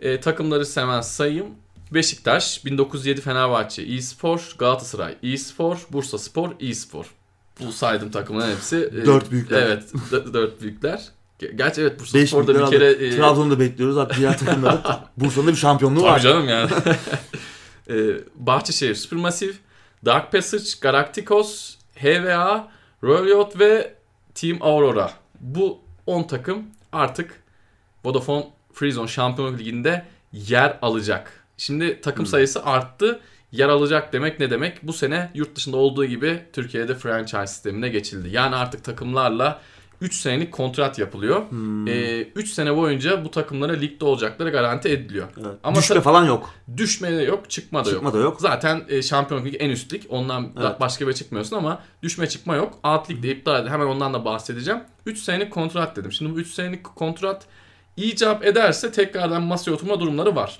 Ee, takımları hemen sayayım. Beşiktaş, 1907 Fenerbahçe, e-spor, Galatasaray, e-spor, Bursa Spor, e-spor bu saydım takımların hepsi. E, dört büyükler. Evet dört büyükler. Gerçi evet Bursa Beş Spor'da bir kere... E... Trabzon'da bekliyoruz. Hatta diğer takımda *laughs* Bursa'nın da bir şampiyonluğu Tabii var. Tabii canım yani. *laughs* *laughs* e, Bahçeşehir Supermassive, Dark Passage, Galacticos, HVA, Royot ve Team Aurora. Bu 10 takım artık Vodafone Freezone Şampiyonluk Ligi'nde yer alacak. Şimdi takım hmm. sayısı arttı yer alacak demek ne demek? Bu sene yurt dışında olduğu gibi Türkiye'de franchise sistemine geçildi. Yani artık takımlarla 3 senelik kontrat yapılıyor. Hmm. 3 ee, sene boyunca bu takımlara ligde olacakları garanti ediliyor. Evet. Ama düşme falan yok. Düşme de yok, çıkma da çıkma yok. Da yok. Zaten e, Şampiyonluk Ligi en üst lig. Ondan evet. başka bir çıkmıyorsun ama düşme çıkma yok. Alt ligde iptal edildi. Hemen ondan da bahsedeceğim. 3 senelik kontrat dedim. Şimdi bu 3 senelik kontrat icap ederse tekrardan masaya oturma durumları var.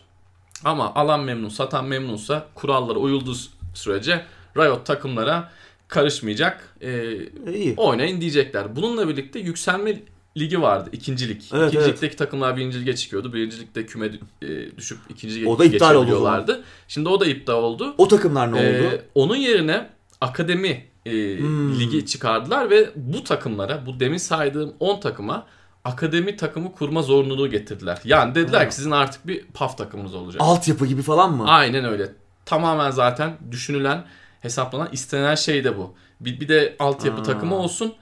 Ama alan memnun, satan memnunsa kurallara uyulduğu sürece Riot takımlara karışmayacak. E, İyi. Oynayın diyecekler. Bununla birlikte yükselme ligi vardı. ikincilik. Evet, İkinci evet. ligdeki takımlar birinci lige çıkıyordu. Birinci ligde küme e, düşüp ikinci lige o da iptal oldu Şimdi o da iptal oldu. O takımlar ne ee, oldu? Onun yerine akademi e, hmm. ligi çıkardılar ve bu takımlara, bu demin saydığım 10 takıma akademi takımı kurma zorunluluğu getirdiler. Yani dediler ha. ki sizin artık bir PAF takımınız olacak. Altyapı gibi falan mı? Aynen öyle. Tamamen zaten düşünülen, hesaplanan, istenen şey de bu. Bir, bir de altyapı ha. takımı olsun.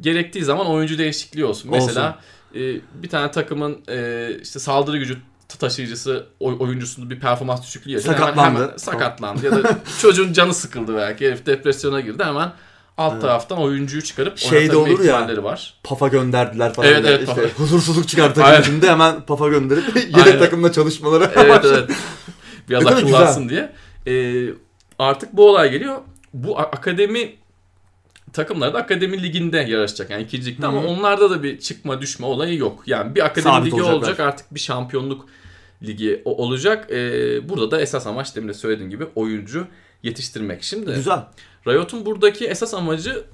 Gerektiği zaman oyuncu değişikliği olsun. olsun. Mesela e, bir tane takımın e, işte saldırı gücü taşıyıcısı oyuncusunun bir performans düşüklüğü yaşadı. Sakatlandı. Hemen, hemen sakatlandı ya da *laughs* çocuğun canı sıkıldı belki. Herif depresyona girdi hemen alt evet. taraftan oyuncuyu çıkarıp şey de olur ya, var. Pafa gönderdiler falan. Evet, evet, işte pafa. *laughs* huzursuzluk çıkar takım içinde hemen Pafa gönderip *laughs* yedek takımla çalışmaları Evet evet. *laughs* Biraz akıllansın diye. Ee, artık bu olay geliyor. Bu akademi takımlar da akademi liginde yarışacak. Yani ikinci ligde ama onlarda da bir çıkma düşme olayı yok. Yani bir akademi Sabit ligi olacak artık bir şampiyonluk ligi olacak. Ee, burada da esas amaç demin de söylediğim gibi oyuncu yetiştirmek. Şimdi Güzel. Riot'un buradaki esas amacı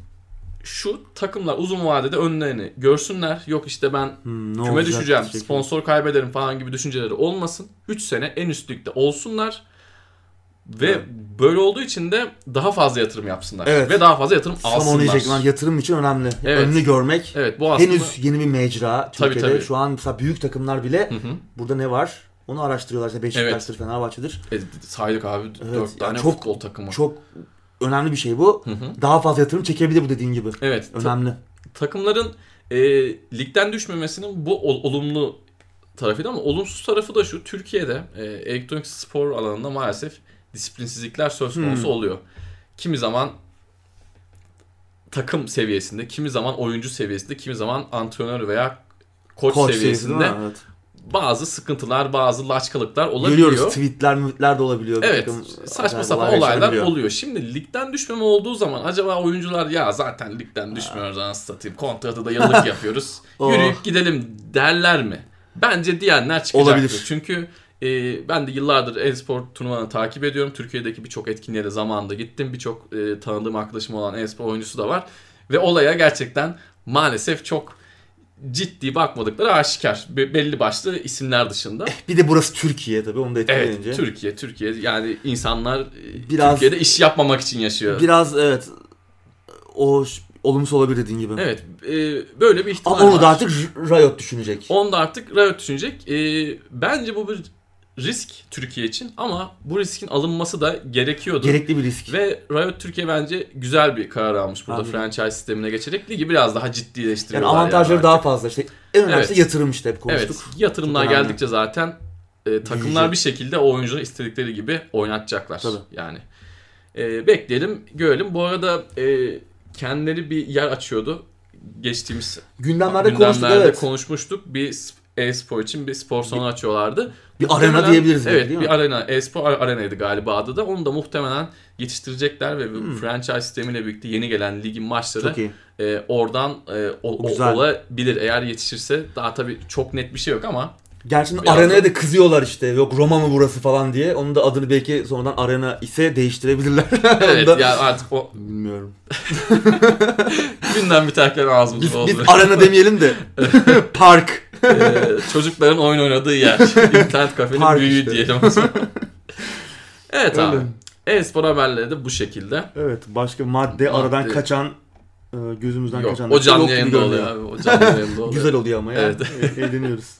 şu takımlar uzun vadede önlerini görsünler. Yok işte ben hmm, küme düşeceğim, sponsor kaybederim falan gibi düşünceleri olmasın. 3 sene en üst ligde olsunlar. Ve evet. böyle olduğu için de daha fazla yatırım yapsınlar. Evet. Ve daha fazla yatırım Tam alsınlar. Tam Yatırım için önemli. Evet. Önünü görmek. Evet, bu aslında... Henüz yeni bir mecra. Türkiye'de tabii, tabii. şu an mesela büyük takımlar bile hı hı. burada ne var? Onu araştırıyorlar. İşte Beşiktaş'tır, evet. Fenerbahçe'dir. E, saydık abi. Evet. 4 yani tane çok, futbol takımı. Çok önemli bir şey bu. Hı hı. Daha fazla yatırım çekebilir bu dediğin gibi. Evet. Önemli. Ta- takımların e, ligden düşmemesinin bu ol- olumlu tarafıydı ama olumsuz tarafı da şu. Türkiye'de e, elektronik spor alanında maalesef disiplinsizlikler söz konusu hmm. oluyor. Kimi zaman takım seviyesinde, kimi zaman oyuncu seviyesinde, kimi zaman antrenör veya koç, koç seviyesinde evet. Bazı sıkıntılar, bazı laçkalıklar olabiliyor. Görüyoruz tweetler, mütler de olabiliyor. Evet, takım, saçma sapan olaylar oluyor. Şimdi ligden düşmeme olduğu zaman acaba oyuncular ya zaten ligden düşmüyoruz anasını satayım. Kontratı da yıllık *laughs* yapıyoruz. oh. Yürüyüp gidelim derler mi? Bence diyenler çıkacaktır. Olabilir. Çünkü e, ben de yıllardır e-spor turnuvalarını takip ediyorum. Türkiye'deki birçok etkinliğe de zamanında gittim. Birçok e, tanıdığım arkadaşım olan e-spor oyuncusu da var. Ve olaya gerçekten maalesef çok ciddi bakmadıkları aşikar. Be- belli başlı isimler dışında. Eh, bir de burası Türkiye tabii onu da etkilenince. Evet Türkiye, Türkiye. Yani insanlar e, biraz, Türkiye'de iş yapmamak için yaşıyor. Biraz evet o olumsuz olabilir dediğin gibi. Evet. E, böyle bir ihtimal Ama onu var. da artık Riot düşünecek. Onu da artık Riot düşünecek. E, bence bu bir risk Türkiye için ama bu riskin alınması da gerekiyordu. Gerekli bir risk. Ve Riot Türkiye bence güzel bir karar almış burada Abi. franchise sistemine geçerek ligi biraz daha ciddileştiriyorlar. Yani avantajları yani daha fazla. İşte en önemlisi evet. yatırım işte hep konuştuk. Evet. Yatırımlar geldikçe zaten e, takımlar Büyüyecek. bir şekilde o oyuncuları istedikleri gibi oynatacaklar. Tabii. Yani e, bekleyelim, görelim. Bu arada e, kendileri bir yer açıyordu. Geçtiğimiz gündemlerde, gündemlerde konuştuk, evet. konuşmuştuk. Bir e-spor için bir spor salonu açıyorlardı. Bir arena diyebiliriz. Evet değil bir mi? arena. E-spor arenaydı galiba adı da. Onu da muhtemelen yetiştirecekler ve hmm. franchise sistemiyle birlikte yeni gelen ligin maçları e, oradan e, o, o, olabilir. Eğer yetişirse daha tabii çok net bir şey yok ama Gerçi arenaya da kızıyorlar işte. Yok Roma mı burası falan diye. Onun da adını belki sonradan arena ise değiştirebilirler. *laughs* evet da... ya artık o... Bilmiyorum. *laughs* Günden biterken ağzımız biz, oldu. Biz arena demeyelim de. *laughs* Park. Ee, çocukların oyun oynadığı yer. *laughs* İnternet kafenin Park büyüğü işte. diyelim *laughs* Evet Öyle. abi. E-spor haberleri de bu şekilde. Evet başka madde, madde. aradan kaçan e, gözümüzden Yok, kaçan. O canlı yayında oluyor abi. O canlı *laughs* yayında oluyor. Güzel oluyor ama ya. Evet. Eğleniyoruz.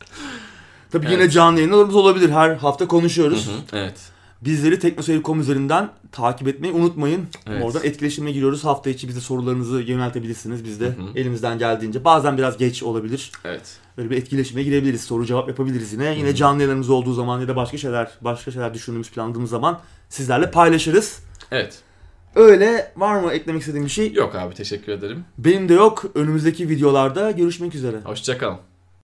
Tabii evet. yine canlı yayınlarımız olabilir. Her hafta konuşuyoruz. Hı hı, evet. Bizleri teknoseyir.com üzerinden takip etmeyi unutmayın. Evet. Oradan etkileşime giriyoruz. Hafta içi bize sorularınızı yöneltebilirsiniz. Biz de hı hı. elimizden geldiğince. Bazen biraz geç olabilir. Evet. Böyle bir etkileşime girebiliriz. Soru cevap yapabiliriz yine. Yine canlı yayınlarımız olduğu zaman ya da başka şeyler, başka şeyler düşündüğümüz, planladığımız zaman sizlerle paylaşırız. Evet. Öyle var mı eklemek istediğim bir şey? Yok abi teşekkür ederim. Benim de yok. Önümüzdeki videolarda görüşmek üzere. Hoşçakalın.